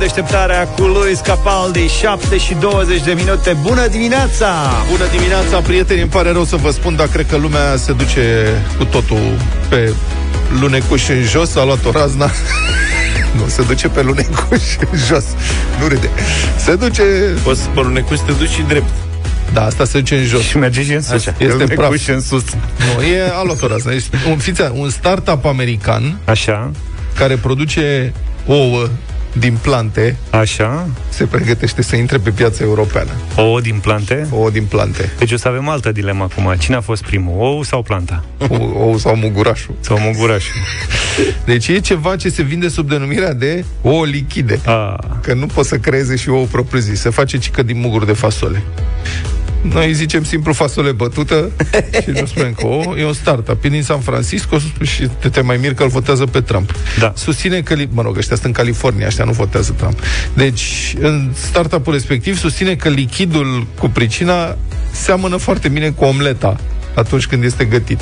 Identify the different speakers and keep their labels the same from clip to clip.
Speaker 1: deșteptarea cu Luis Capaldi 7 și 20 de minute Bună dimineața!
Speaker 2: Bună dimineața, prieteni, îmi pare rău să vă spun Dar cred că lumea se duce cu totul Pe lunecuș în jos A luat o razna Nu, se duce pe lunecuș în jos Nu râde Se duce...
Speaker 3: Poți pe lunecuș să te duci și drept
Speaker 2: da, asta se duce în jos.
Speaker 1: Și merge și în sus. Așa.
Speaker 2: Este praf.
Speaker 1: și în sus.
Speaker 2: Nu, e alotora asta. Este un, fița, un startup american
Speaker 1: Așa.
Speaker 2: care produce ouă din plante
Speaker 1: Așa
Speaker 2: se pregătește să intre pe piața europeană.
Speaker 1: Ouă din plante?
Speaker 2: Ouă din plante.
Speaker 1: Deci o să avem altă dilemă acum. Cine a fost primul, ou sau planta?
Speaker 2: Ou, ou sau mugurașul.
Speaker 1: Sau mugurașul.
Speaker 2: Deci e ceva ce se vinde sub denumirea de ouă lichide.
Speaker 1: A.
Speaker 2: Că nu poți să creeze și ouă propriu-zis. Se face cică din muguri de fasole. Noi zicem simplu fasole bătută și nu spunem că o, e un startup. din San Francisco și te, te mai mir că îl votează pe Trump.
Speaker 1: Da.
Speaker 2: Susține că, mă rog, ăștia sunt în California, ăștia nu votează Trump. Deci, în startup-ul respectiv susține că lichidul cu pricina seamănă foarte bine cu omleta atunci când este gătit.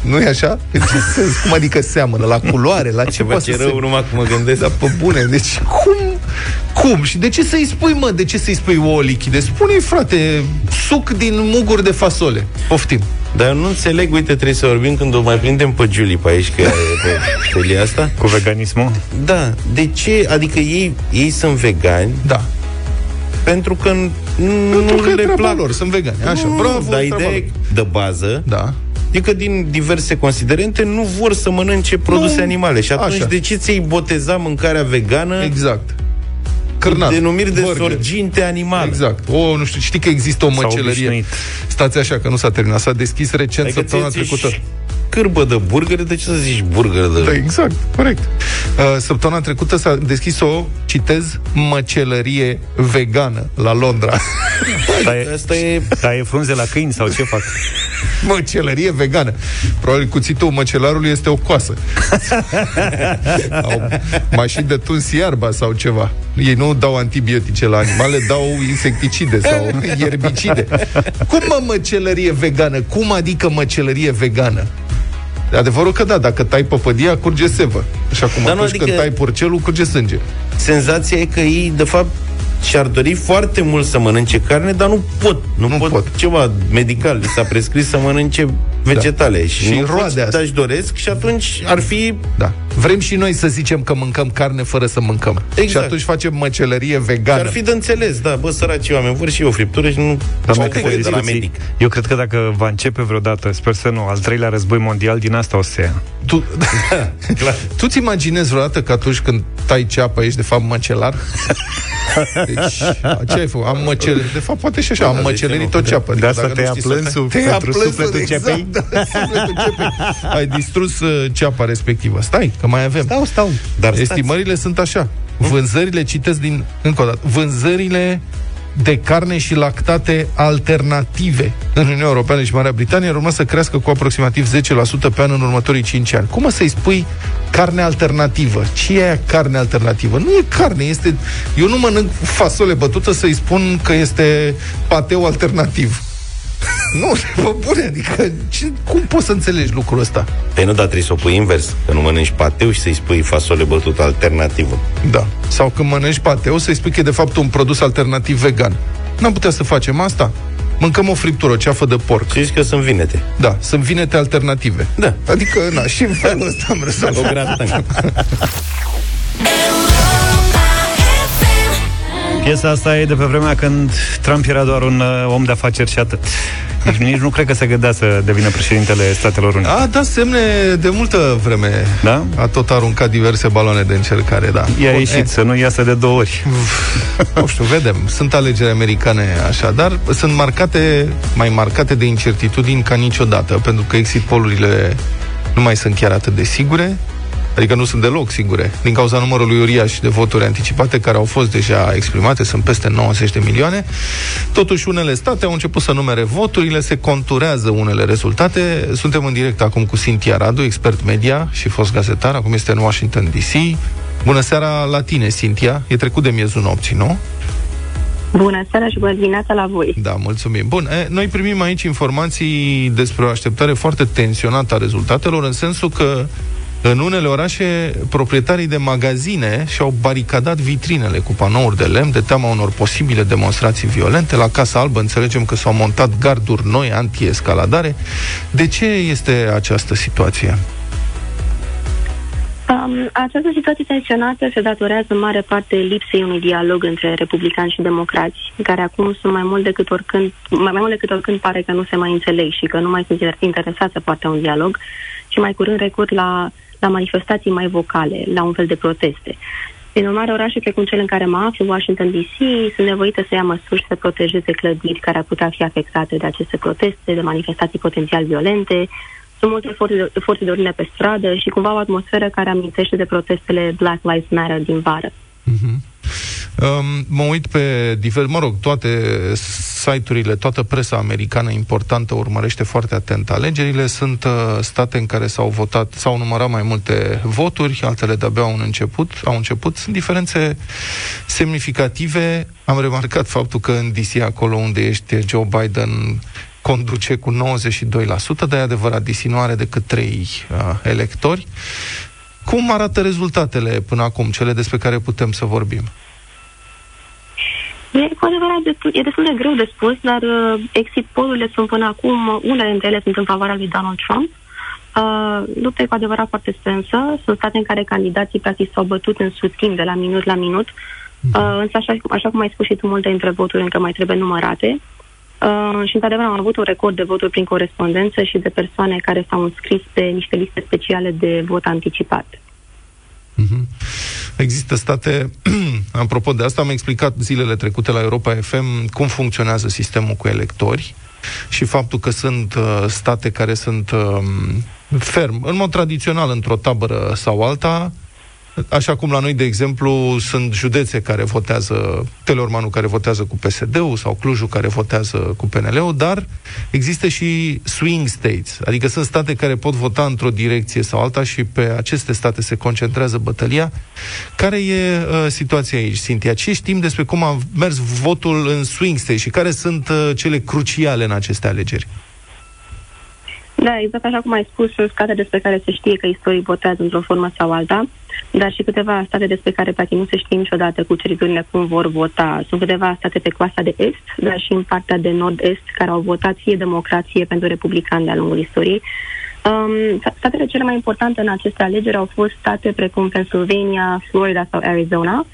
Speaker 2: Nu e așa? În ce sens? Cum adică seamănă? La culoare? La ce poate
Speaker 3: să rău se... numai cum mă gândesc.
Speaker 2: Dar pe bune, deci cum? Cum? Și de ce să-i spui, mă? De ce să-i spui ouă lichide? Spune-i, frate, suc din muguri de fasole. Poftim.
Speaker 3: Dar eu nu înțeleg, uite, trebuie să vorbim când o mai prindem pe Julie pe aici, că e pe felia asta.
Speaker 1: Cu veganismul?
Speaker 3: Da. De ce? Adică ei, ei sunt vegani.
Speaker 2: Da.
Speaker 3: Pentru că nu
Speaker 2: Pentru că
Speaker 3: le plac.
Speaker 2: lor, sunt vegani. Așa, nu, bravo,
Speaker 3: dar ideea de bază
Speaker 2: da.
Speaker 3: e că din diverse considerente nu vor să mănânce produse nu, animale. Și atunci așa. de ce ți-ai boteza mâncarea vegană?
Speaker 2: Exact cârnat.
Speaker 3: Denumiri de burger. sorginte animale.
Speaker 2: Exact. O, nu știu, știi că există o măcelărie. Stați așa, că nu s-a terminat. S-a deschis recent adică săptămâna trecută
Speaker 3: cârbă de burgere, de ce să zici burger de...
Speaker 2: Da, exact, corect. Uh, săptămâna trecută s-a deschis o, citez, măcelărie vegană la Londra.
Speaker 1: Dar e, Asta e... Da, e frunze la câini sau ce fac?
Speaker 2: Măcelărie vegană. Probabil cuțitul măcelarului este o coasă. Au mașini de tuns iarba sau ceva. Ei nu dau antibiotice la animale, dau insecticide sau ierbicide. Cum mă măcelărie vegană? Cum adică măcelărie vegană? Adevărul că da, dacă tai păpădia, curge sevă. Așa cum Dar atunci adică când tai purcelul, curge sânge.
Speaker 3: Senzația e că ei, de fapt, și-ar dori foarte mult să mănânce carne, dar nu pot. Nu, nu pot, pot. Ceva medical li s-a prescris să mănânce vegetale. Da. Și, și nu roade asta. își doresc și atunci ar fi...
Speaker 2: Da. Vrem și noi să zicem că mâncăm carne fără să mâncăm. Exact. Și atunci facem măcelărie vegană. Și
Speaker 3: ar fi de înțeles, da. Bă, săraci oameni, vor și o friptură și nu
Speaker 1: au de la medic. Eu cred că dacă va începe vreodată, sper să nu, al treilea război mondial, din asta o să ia.
Speaker 2: Tu, da, tu ți imaginezi vreodată că atunci când tai ceapă ești de fapt măcelar? Deci, ce ai făcut? Am măcele... De fapt, poate și așa, da, am măcelerit tot ceapă.
Speaker 1: De asta te ia plânsul te pentru sufletul exact, cepei? Da, sufletul cepei.
Speaker 2: Ai distrus uh, ceapa respectivă. Stai, că mai avem.
Speaker 1: Stau, stau.
Speaker 2: Dar Estimările stați. sunt așa. Vânzările, citesc din, încă o dată, vânzările de carne și lactate alternative în Uniunea Europeană și Marea Britanie ar urma să crească cu aproximativ 10% pe an în următorii 5 ani. Cum să-i spui carne alternativă? Ce e carne alternativă? Nu e carne, este... Eu nu mănânc fasole bătută să-i spun că este pateu alternativ. Nu, vă bune, adică ce, cum poți să înțelegi lucrul ăsta?
Speaker 3: Păi nu, dar trebuie să o pui invers, că nu mănânci pateu și să-i spui fasole bătută alternativă.
Speaker 2: Da. Sau când mănânci pateu, să-i spui că e de fapt un produs alternativ vegan. N-am putea să facem asta? Mâncăm o friptură, o ceafă de porc.
Speaker 3: Și zici că sunt vinete.
Speaker 2: Da, sunt vinete alternative.
Speaker 3: Da.
Speaker 2: Adică, na, și în felul ăsta am rezolvat. O
Speaker 1: Piesa asta e de pe vremea când Trump era doar un uh, om de afaceri și atât. Deci nici nu cred că se gândea să devină președintele Statelor Unite.
Speaker 2: A dat semne de multă vreme.
Speaker 1: Da?
Speaker 2: A tot aruncat diverse baloane de încercare, da.
Speaker 1: I-a Bun, ieșit, e. să nu iasă de două ori.
Speaker 2: Nu știu, vedem. Sunt alegeri americane așa, dar sunt marcate, mai marcate de incertitudini ca niciodată, pentru că exit polurile nu mai sunt chiar atât de sigure adică nu sunt deloc sigure, din cauza numărului uriaș de voturi anticipate care au fost deja exprimate, sunt peste 90 de milioane. Totuși, unele state au început să numere voturile, se conturează unele rezultate. Suntem în direct acum cu Cintia Radu, expert media și fost gazetar, acum este în Washington DC. Bună seara la tine, Cintia. E trecut de miezul nopții, nu?
Speaker 4: Bună seara și bună dimineața la voi.
Speaker 2: Da, mulțumim. Bun, e, noi primim aici informații despre o așteptare foarte tensionată a rezultatelor, în sensul că În unele orașe, proprietarii de magazine și-au baricadat vitrinele cu panouri de lemn de teama unor posibile demonstrații violente. La Casa Albă înțelegem că s-au montat garduri noi anti-escaladare. De ce este această situație?
Speaker 4: Um, această situație tensionată se datorează în mare parte lipsei unui dialog între republicani și democrați, care acum sunt mai mult decât oricând, mai, mai mult decât oricând pare că nu se mai înțeleg și că nu mai sunt interesați să poartă un dialog, și mai curând recurg la, la manifestații mai vocale, la un fel de proteste. În urmare, orașe precum cel în care mă aflu, Washington DC, sunt nevoite să ia măsuri să protejeze clădiri care ar putea fi afectate de aceste proteste, de manifestații potențial violente, sunt multe forțe de, forțe de ordine pe stradă și cumva o atmosferă care amintește de protestele Black Lives Matter din vară.
Speaker 2: Uh-huh. Um, mă uit pe difer, mă rog, toate site-urile, toată presa americană importantă urmărește foarte atent alegerile. Sunt uh, state în care s-au votat, s-au numărat mai multe voturi, altele de-abia au început, au început. Sunt diferențe semnificative. Am remarcat faptul că în DC, acolo unde ești Joe Biden, conduce cu 92%, dar e adevărat, disinuare decât 3 uh, electori. Cum arată rezultatele până acum, cele despre care putem să vorbim?
Speaker 4: E cu adevărat destul, e destul de greu de spus, dar uh, exit polurile sunt până acum, unele dintre ele sunt în favoarea lui Donald Trump. Uh, lupta e cu adevărat foarte strânsă. Sunt state în care candidații practic s-au bătut în sutim de la minut la minut. Mhm. Uh, însă, așa, așa cum ai spus și tu, multe dintre voturi încă mai trebuie numărate. Uh, și, într-adevăr, am avut un record de voturi prin corespondență și de persoane care s-au înscris pe niște liste speciale de vot anticipat.
Speaker 2: Mm-hmm. Există state, apropo de asta, am explicat zilele trecute la Europa FM cum funcționează sistemul cu electori și faptul că sunt uh, state care sunt uh, ferm, în mod tradițional, într-o tabără sau alta, Așa cum la noi, de exemplu, sunt județe care votează, Teleormanul care votează cu PSD-ul sau Clujul care votează cu PNL-ul, dar există și swing states, adică sunt state care pot vota într-o direcție sau alta și pe aceste state se concentrează bătălia. Care e uh, situația aici, Sintia? Ce știm despre cum a mers votul în swing state și care sunt uh, cele cruciale în aceste alegeri?
Speaker 4: Da, exact așa cum ai spus, sunt state despre care se știe că istorii votează într-o formă sau alta, dar și câteva state despre care poate nu se știe niciodată cu certitudine cum vor vota. Sunt câteva state pe coasta de est, dar și în partea de nord-est, care au votat fie democrație pentru republican de-a lungul istoriei. Um, statele cele mai importante în aceste alegeri au fost state precum Pennsylvania, Florida sau Arizona.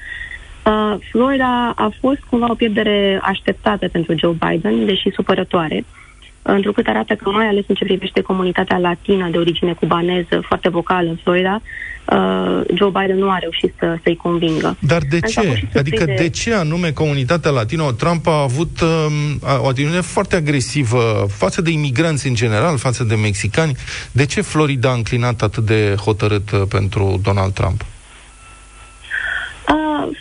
Speaker 4: Uh, Florida a fost cumva o pierdere așteptată pentru Joe Biden, deși supărătoare. Uh, întrucât arată că mai ales în ce privește comunitatea latină de origine cubaneză, foarte vocală în Florida, uh, Joe Biden nu a reușit să, să-i convingă.
Speaker 2: Dar de ce? Adică de... de ce anume comunitatea latină, Trump a avut uh, o atitudine foarte agresivă față de imigranți în general, față de mexicani. De ce Florida a înclinat atât de hotărât uh, pentru Donald Trump?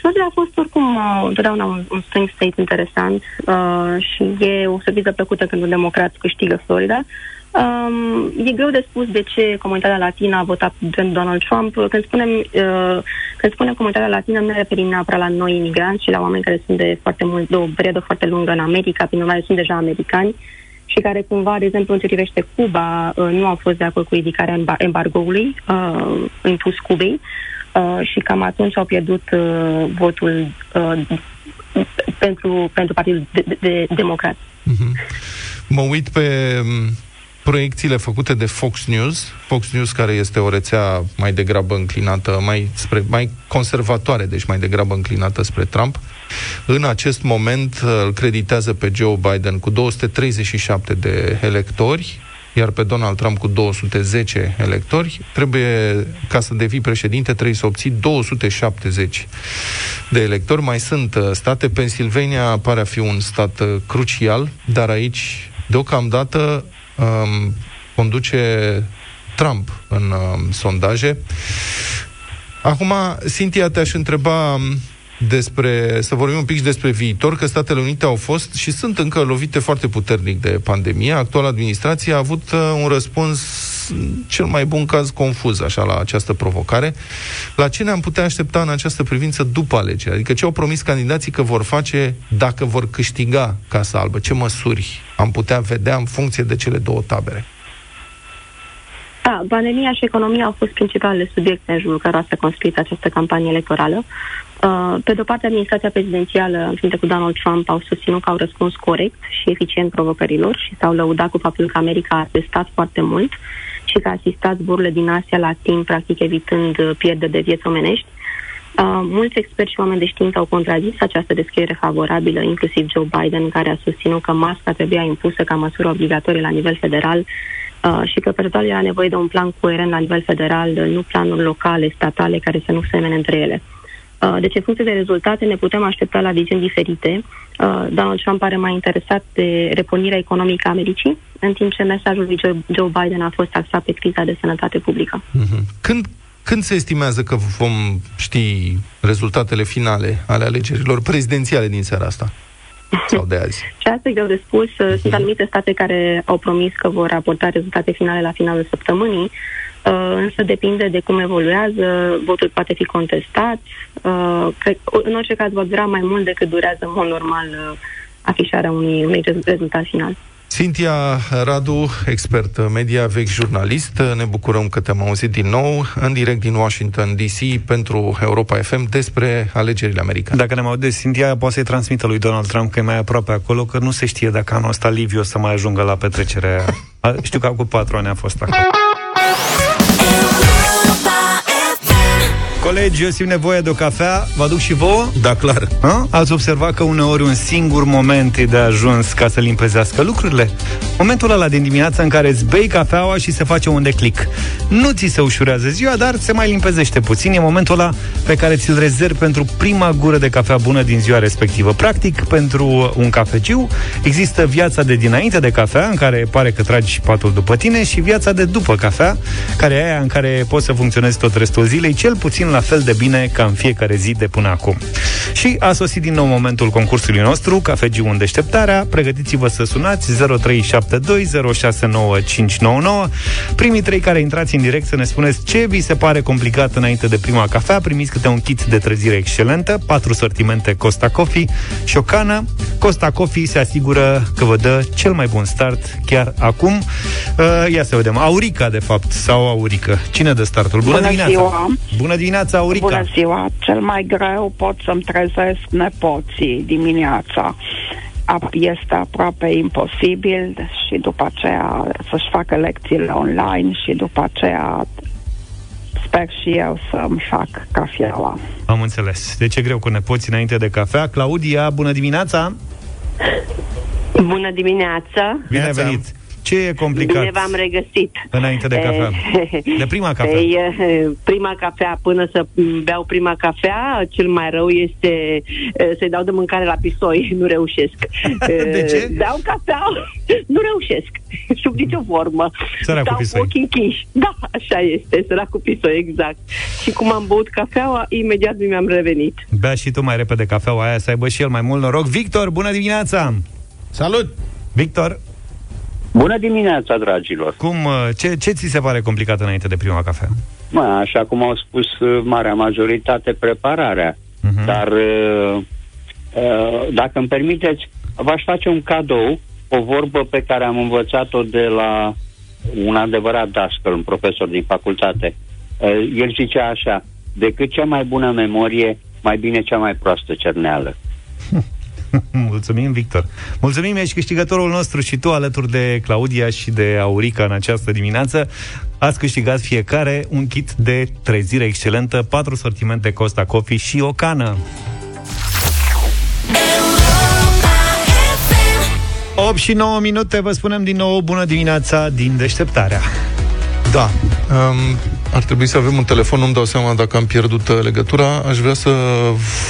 Speaker 4: Florida a fost oricum uh, întotdeauna un, un swing state interesant uh, și e o surpriză plăcută când un democrat câștigă Florida. Um, e greu de spus de ce comunitatea latină a votat pentru Donald Trump. Când spunem, uh, când spunem comunitatea latină, nu ne referim neapărat la noi imigranți, ci la oameni care sunt de foarte mult, de o perioadă foarte lungă în America, prin urmare sunt deja americani și care cumva, de exemplu, în ce privește Cuba, uh, nu au fost de acord cu ridicarea embargoului uh, impus Cubei. Uh, și cam atunci au pierdut uh, votul uh, pentru, pentru Partidul de, de, de Democrat.
Speaker 2: Uh-huh. Mă uit pe um, proiecțiile făcute de Fox News, Fox News care este o rețea mai degrabă înclinată, mai, spre, mai conservatoare, deci mai degrabă înclinată spre Trump. În acest moment uh, îl creditează pe Joe Biden cu 237 de electori, iar pe Donald Trump cu 210 electori, trebuie, ca să devii președinte, trebuie să obții 270 de electori. Mai sunt uh, state, Pennsylvania pare a fi un stat uh, crucial, dar aici, deocamdată, um, conduce Trump în um, sondaje. Acum, Cintia, te-aș întreba um, despre, să vorbim un pic și despre viitor, că Statele Unite au fost și sunt încă lovite foarte puternic de pandemie. Actuala administrație a avut uh, un răspuns cel mai bun caz confuz așa la această provocare. La ce ne-am putea aștepta în această privință după alegeri? Adică ce au promis candidații că vor face dacă vor câștiga Casa Albă? Ce măsuri am putea vedea în funcție de cele două tabere?
Speaker 4: Da, pandemia și economia au fost principalele subiecte în jurul cărora s-a construit această campanie electorală. Uh, pe de-o parte, administrația prezidențială, în cu Donald Trump, au susținut că au răspuns corect și eficient provocărilor și s-au lăudat cu faptul că America a testat foarte mult și că a asistat zborurile din Asia la timp, practic evitând pierderi de vieți omenești. Uh, mulți experți și oameni de știință au contrazis această descriere favorabilă, inclusiv Joe Biden, care a susținut că masca trebuia impusă ca măsură obligatorie la nivel federal uh, și că personalul era nevoie de un plan coerent la nivel federal, nu planuri locale, statale, care să nu semene între ele. Uh, deci, în funcție de rezultate, ne putem aștepta la viziuni diferite. Uh, Donald Trump pare mai interesat de reponirea economică a Americii, în timp ce mesajul lui Joe Biden a fost axat pe criza de sănătate publică.
Speaker 2: Mm-hmm. Când, când se estimează că vom ști rezultatele finale ale alegerilor prezidențiale din seara asta? Sau de azi?
Speaker 4: Și asta e greu de spus. Uh-huh. Sunt anumite state care au promis că vor raporta rezultate finale la finalul săptămânii. Uh, însă depinde de cum evoluează, votul poate fi contestat. Uh, cred, în orice caz va dura mai mult decât durează în mod normal uh, afișarea unui, unui rezultat final.
Speaker 2: Cintia Radu, expert media, vechi jurnalist, ne bucurăm că te-am auzit din nou în direct din Washington DC pentru Europa FM despre alegerile americane.
Speaker 1: Dacă ne-am auzit, Cintia poate să-i transmită lui Donald Trump că e mai aproape acolo, că nu se știe dacă anul ăsta Liviu o să mai ajungă la petrecerea. Știu că cu patru ani a fost acolo. Colegi, eu simt nevoie de o cafea, vă aduc și vouă?
Speaker 2: Da, clar.
Speaker 1: Ha? Ați observat că uneori un singur moment e de ajuns ca să limpezească lucrurile? Momentul ăla din dimineața în care îți bei cafeaua și se face un declic. Nu ți se ușurează ziua, dar se mai limpezește puțin. E momentul ăla pe care ți-l rezervi pentru prima gură de cafea bună din ziua respectivă. Practic, pentru un cafeciu există viața de dinainte de cafea, în care pare că tragi patul după tine, și viața de după cafea, care e aia în care poți să funcționezi tot restul zilei, cel puțin la fel de bine ca în fiecare zi de până acum. Și a sosit din nou momentul concursului nostru, Cafegiu în deșteptarea. Pregătiți-vă să sunați 0372069599. Primii trei care intrați în direct să ne spuneți ce vi se pare complicat înainte de prima cafea. Primiți câte un kit de trezire excelentă, patru sortimente Costa Coffee și o cană. Costa Coffee se asigură că vă dă cel mai bun start chiar acum. Uh, ia să vedem. Aurica, de fapt, sau Aurică. Cine dă startul?
Speaker 5: Bună, Bună dimineața! Ziua.
Speaker 1: Bună dimineața, Aurica!
Speaker 5: Bună ziua! Cel mai greu pot să-mi trezesc nepoții dimineața. Este aproape imposibil și după aceea să-și facă lecțiile online și după aceea sper și eu să-mi fac cafeaua.
Speaker 1: Am înțeles. Deci e greu cu nepoții înainte de cafea. Claudia, bună dimineața!
Speaker 6: Bună dimineața!
Speaker 1: Bine venit! Ce e complicat?
Speaker 6: Bine v-am regăsit.
Speaker 1: Înainte de cafea. De prima cafea.
Speaker 6: Ei, prima cafea, până să beau prima cafea, cel mai rău este să-i dau de mâncare la pisoi. Nu reușesc.
Speaker 1: De ce?
Speaker 6: Beau cafea, nu reușesc. Sub nicio formă.
Speaker 1: Săracul pisoi.
Speaker 6: ochii închiși. Da, așa este. Săracul pisoi, exact. Și cum am băut cafeaua, imediat mi-am revenit.
Speaker 1: Bea și tu mai repede cafeaua aia, să aibă și el mai mult noroc. Victor, bună dimineața!
Speaker 2: Salut!
Speaker 1: Victor,
Speaker 7: Bună dimineața, dragilor!
Speaker 1: Cum, uh, ce, ce ți se pare complicat înainte de prima cafea?
Speaker 7: Mă, așa cum au spus uh, marea majoritate, prepararea. Uh-huh. Dar, uh, uh, dacă îmi permiteți, v-aș face un cadou, o vorbă pe care am învățat-o de la un adevărat dascăl, un profesor din facultate. Uh, el zicea așa, decât cea mai bună memorie, mai bine cea mai proastă cerneală.
Speaker 1: Mulțumim, Victor. Mulțumim, ești câștigătorul nostru și tu alături de Claudia și de Aurica în această dimineață. Ați câștigat fiecare un kit de trezire excelentă, patru sortimente Costa Coffee și o cană. 8 și 9 minute, vă spunem din nou bună dimineața din deșteptarea.
Speaker 2: Da, um, ar trebui să avem un telefon, nu-mi dau seama dacă am pierdut uh, legătura. Aș vrea să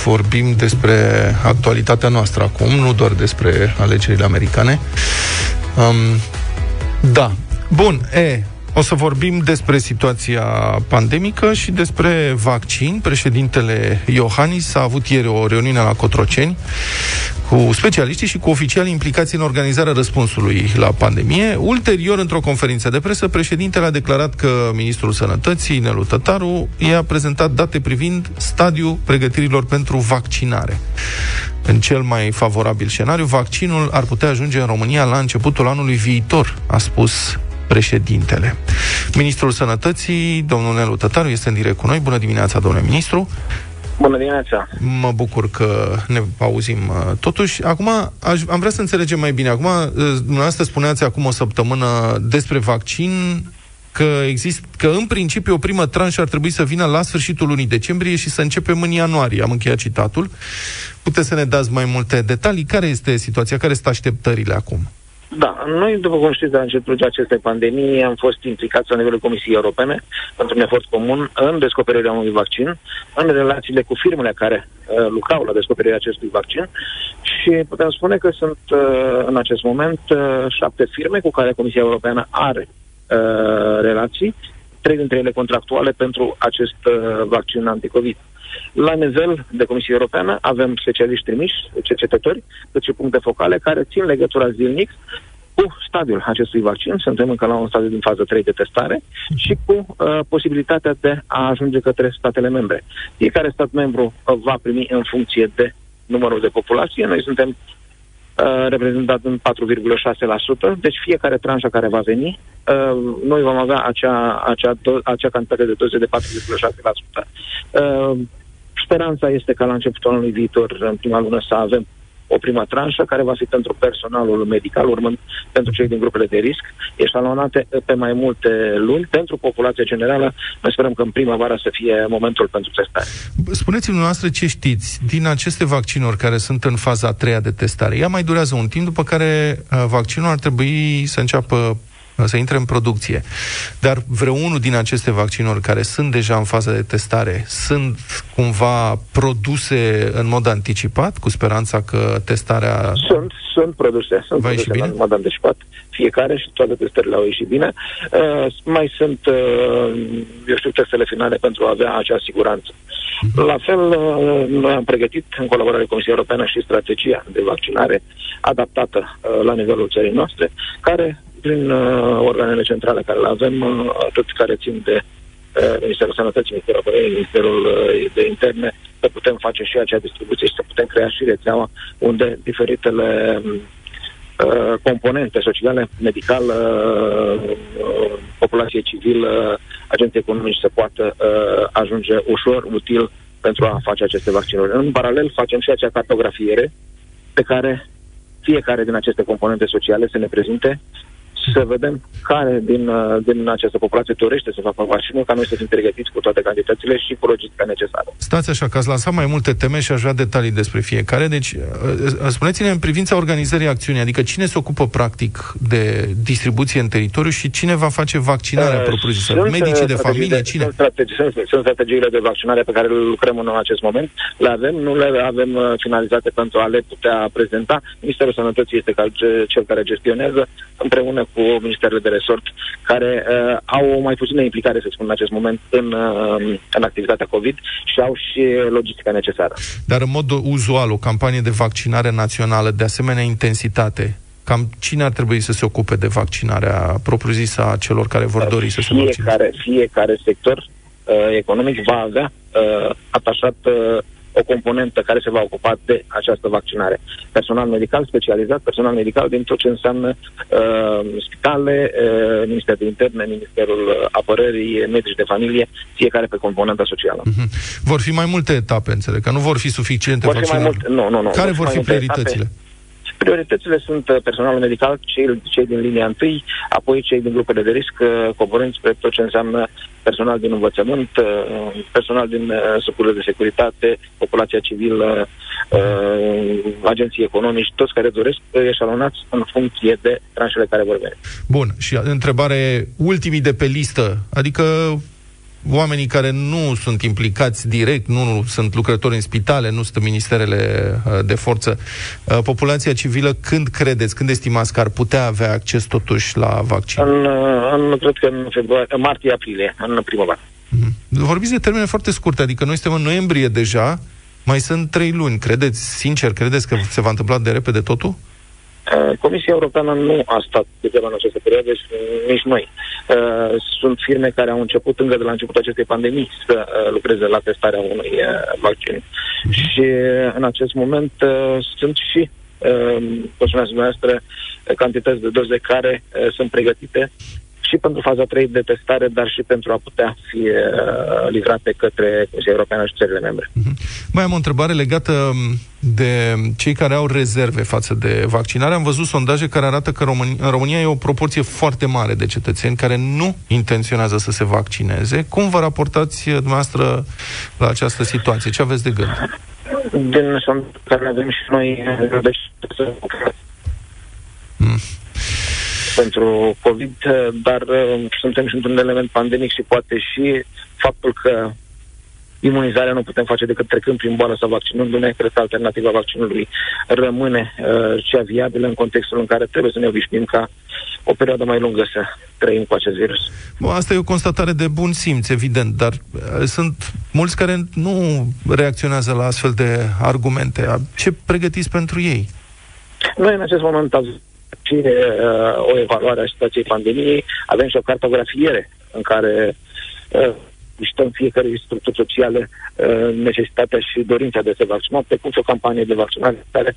Speaker 2: vorbim despre actualitatea noastră acum, nu doar despre alegerile americane. Um, da. Bun, e, o să vorbim despre situația pandemică și despre vaccin. Președintele Iohannis a avut ieri o reuniune la Cotroceni cu specialiștii și cu oficiali implicați în organizarea răspunsului la pandemie. Ulterior, într-o conferință de presă, președintele a declarat că ministrul sănătății, Nelu Tătaru, i-a prezentat date privind stadiul pregătirilor pentru vaccinare. În cel mai favorabil scenariu, vaccinul ar putea ajunge în România la începutul anului viitor, a spus președintele. Ministrul Sănătății, domnul Nelu Tătaru, este în direct cu noi. Bună dimineața, domnule ministru!
Speaker 8: Bună dimineața!
Speaker 2: Mă bucur că ne auzim uh, totuși. Acum, aș, am vrea să înțelegem mai bine. Acum, uh, dumneavoastră spuneați acum o săptămână despre vaccin că există, că în principiu o primă tranșă ar trebui să vină la sfârșitul lunii decembrie și să începem în ianuarie. Am încheiat citatul. Puteți să ne dați mai multe detalii? Care este situația? Care sunt așteptările acum?
Speaker 8: Da, noi, după cum știți, de la începutul acestei pandemii am fost implicați la nivelul Comisiei Europene pentru un efort comun în descoperirea unui vaccin, în relațiile cu firmele care uh, lucrau la descoperirea acestui vaccin și putem spune că sunt uh, în acest moment uh, șapte firme cu care Comisia Europeană are uh, relații, trei dintre ele contractuale pentru acest uh, vaccin anticovid. La nivel de Comisie Europeană avem specialiști trimiși, cercetători, cât și puncte focale care țin legătura zilnic cu stadiul acestui vaccin, suntem încă la un stadiu din fază 3 de testare, și cu uh, posibilitatea de a ajunge către statele membre. Fiecare stat membru uh, va primi în funcție de numărul de populație. Noi suntem uh, reprezentat în 4,6%, deci fiecare tranșă care va veni, uh, noi vom avea acea, acea, do- acea cantitate de doze de 4,6%. Uh, speranța este ca la începutul anului viitor, în prima lună, să avem o prima tranșă care va fi pentru personalul medical, urmând pentru cei din grupele de risc, eșalonate pe mai multe luni. Pentru populația generală, noi sperăm că în primăvară să fie momentul pentru testare.
Speaker 2: Spuneți-mi noastră ce știți din aceste vaccinuri care sunt în faza a treia de testare. Ea mai durează un timp, după care uh, vaccinul ar trebui să înceapă să intre în producție. Dar vreunul din aceste vaccinuri care sunt deja în fază de testare sunt cumva produse în mod anticipat, cu speranța că testarea...
Speaker 8: Sunt, sunt produse. Sunt
Speaker 2: Va
Speaker 8: produse
Speaker 2: bine?
Speaker 8: în mod anticipat. Fiecare și toate testările au ieșit bine. Uh, mai sunt, uh, eu știu, testele finale pentru a avea acea siguranță.
Speaker 2: Mhm.
Speaker 8: La fel, uh, noi am pregătit, în colaborare cu Comisia Europeană, și strategia de vaccinare adaptată uh, la nivelul țării noastre, care prin uh, organele centrale care le avem, uh, atât care țin de uh, Ministerul Sănătății, Ministerul Apărării, Ministerul uh, de Interne, să putem face și acea distribuție și să putem crea și rețeaua unde diferitele uh, componente sociale, medical, uh, uh, populație civilă, agenții economici să poată uh, ajunge ușor, util pentru a face aceste vaccinuri. În paralel facem și acea cartografiere pe care fiecare din aceste componente sociale să ne prezinte să vedem care din, uh, din această populație dorește să facă vaccinul, ca noi să fim pregătiți cu toate cantitățile și cu logistica necesară.
Speaker 2: Stați așa, că ați lansat mai multe teme și aș vrea detalii despre fiecare. Deci, uh, uh, spuneți-ne în privința organizării acțiunii, adică cine se ocupă practic de distribuție în teritoriu și cine va face vaccinarea uh, propriu-zisă? Medicii de familie?
Speaker 8: De,
Speaker 2: cine?
Speaker 8: Sunt, strategii, sunt, sunt strategiile de vaccinare pe care le lucrăm în acest moment. Le avem, nu le avem uh, finalizate pentru a le putea prezenta. Ministerul Sănătății este cel care gestionează împreună cu ministerele de resort, care uh, au o mai puțină implicare, să spun, în acest moment în, uh, în activitatea COVID și au și logistica necesară.
Speaker 2: Dar în mod uzual, o campanie de vaccinare națională de asemenea intensitate, cam cine ar trebui să se ocupe de vaccinarea propriu-zisă a celor care vor dori să se vaccineze?
Speaker 8: Fiecare, fiecare sector uh, economic va avea uh, atașat uh, o componentă care se va ocupa de această vaccinare. Personal medical specializat, personal medical din tot ce înseamnă uh, spitale, uh, Ministerul de Interne, Ministerul Apărării, medici de familie, fiecare pe componenta socială.
Speaker 2: Mm-hmm. Vor fi mai multe etape, înțeleg, că nu vor fi suficiente
Speaker 8: vor fi mai multe, nu, nu, nu.
Speaker 2: Care vor, vor fi prioritățile?
Speaker 8: Etape. Prioritățile sunt uh, personalul medical, cei, cei din linia întâi, apoi cei din grupele de risc, uh, coborând spre tot ce înseamnă personal din învățământ, uh, personal din sucurile de securitate, populația civilă, agenții economici, toți care doresc eșalonați în funcție de tranșele care vor veni.
Speaker 2: Bun, și întrebare ultimii de pe listă, adică oamenii care nu sunt implicați direct, nu sunt lucrători în spitale, nu sunt în ministerele uh, de forță, uh, populația civilă, când credeți, când estimați că ar putea avea acces totuși la vaccin?
Speaker 8: În, uh, în cred că în februarie, martie-aprilie, în primăvară.
Speaker 2: Mm-hmm. Vorbiți de termene foarte scurte, adică noi suntem în noiembrie deja, mai sunt trei luni. Credeți, sincer, credeți că se va întâmpla de repede totul?
Speaker 8: Uh, Comisia Europeană nu a stat degeaba în această perioadă și nici noi. Uh, sunt firme care au început încă de la începutul acestei pandemii să uh, lucreze la testarea unui vaccin. Și în acest moment sunt și, cum spuneați dumneavoastră, cantități de doze care sunt pregătite și pentru faza 3 de testare, dar și pentru a putea fi uh, livrate către Comisia Europeană și țările membre.
Speaker 2: Uh-huh. Mai am o întrebare legată um, de cei care au rezerve față de vaccinare. Am văzut sondaje care arată că România, în România e o proporție foarte mare de cetățeni care nu intenționează să se vaccineze. Cum vă raportați uh, dumneavoastră la această situație? Ce aveți de gând?
Speaker 8: Din sondaj care avem și noi, deci, mm pentru COVID, dar uh, suntem și într-un element pandemic și poate și faptul că imunizarea nu putem face decât trecând prin boală sau vaccinându-ne, cred că alternativa vaccinului rămâne uh, cea viabilă în contextul în care trebuie să ne obișnuim ca o perioadă mai lungă să trăim cu acest virus.
Speaker 2: Bun, asta e o constatare de bun simț, evident, dar uh, sunt mulți care nu reacționează la astfel de argumente. Ce pregătiți pentru ei?
Speaker 8: Noi în acest moment avem și uh, o evaluare a situației pandemiei, avem și o cartografiere în care uh, listăm fiecare structură sociale uh, necesitatea și dorința de a se vaccina, precum și o campanie de vaccinare care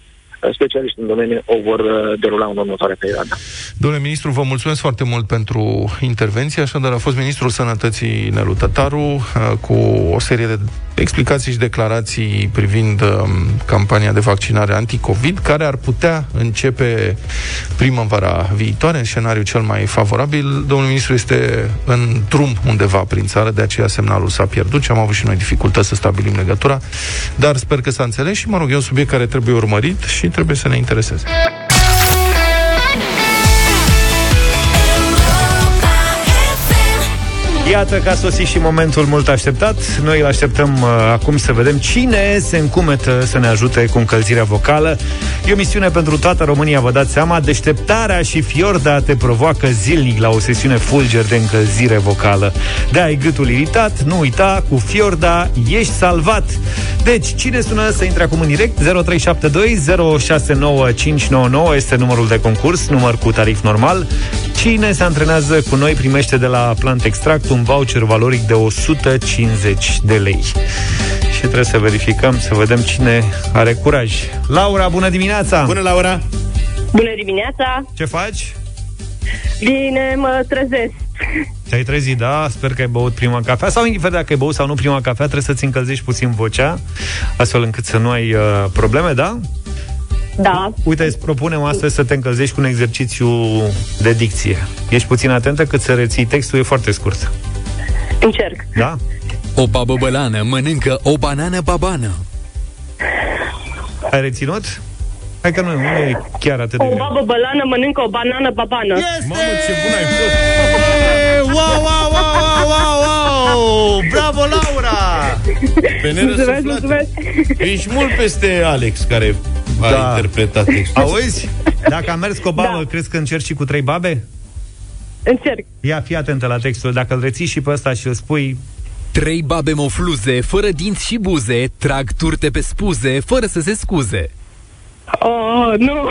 Speaker 8: specialiști în domeniu o vor uh, derula în următoarea perioadă.
Speaker 2: Domnule ministru, vă mulțumesc foarte mult pentru intervenție. Așadar, a fost ministrul Sănătății Nelu Tătaru uh, cu o serie de explicații și declarații privind um, campania de vaccinare anti-COVID, care ar putea începe primăvara viitoare, în scenariu cel mai favorabil. Domnul ministru este în drum undeva prin țară, de aceea semnalul s-a pierdut și am avut și noi dificultăți să stabilim legătura, dar sper că s-a înțeles și, mă rog, e un subiect care trebuie urmărit și trebuie să ne intereseze.
Speaker 1: Iată că a sosit și momentul mult așteptat. Noi îl așteptăm uh, acum să vedem cine se încumetă să ne ajute cu încălzirea vocală. E o misiune pentru toată România, vă dați seama. Deșteptarea și Fiorda te provoacă zilnic la o sesiune fulger de încălzire vocală. De ai gâtul iritat, nu uita, cu Fiorda ești salvat. Deci, cine sună să intre acum în direct? 0372 069599 este numărul de concurs, număr cu tarif normal. Cine se antrenează cu noi primește de la Plant Extract un voucher valoric de 150 de lei. Și trebuie să verificăm, să vedem cine are curaj. Laura, bună dimineața!
Speaker 3: Bună, Laura!
Speaker 9: Bună dimineața!
Speaker 1: Ce faci?
Speaker 9: Bine, mă trezesc.
Speaker 1: Te-ai trezit, da? Sper că ai băut prima cafea sau indiferent dacă ai băut sau nu prima cafea, trebuie să-ți încălzești puțin vocea, astfel încât să nu ai uh, probleme, da?
Speaker 9: Da.
Speaker 1: Uite, îți propunem astăzi să te încălzești cu un exercițiu de dicție. Ești puțin atentă cât să reții textul, e foarte scurt.
Speaker 9: Încerc.
Speaker 1: Da?
Speaker 10: O babă bălană mănâncă o banană babană.
Speaker 1: Ai reținut? Hai că nu, nu e chiar atât de
Speaker 9: O babă bălană mănâncă o banană babană.
Speaker 1: Este! Mamă, ce bun ai fost! Wow, wow, wow, wow, wow! Bravo, Laura!
Speaker 3: Pe mulțumesc, mulțumesc. Ești mult peste Alex, care a da. interpretat textul.
Speaker 1: Auzi? Dacă am mers cu o babă, da. crezi că încerci și cu trei babe?
Speaker 9: Încerc.
Speaker 1: Ia, fii atentă la textul. Dacă îl reții și pe ăsta și îl spui...
Speaker 10: Trei babe mofluze, fără dinți și buze, trag turte pe spuze, fără să se scuze.
Speaker 9: Oh, nu!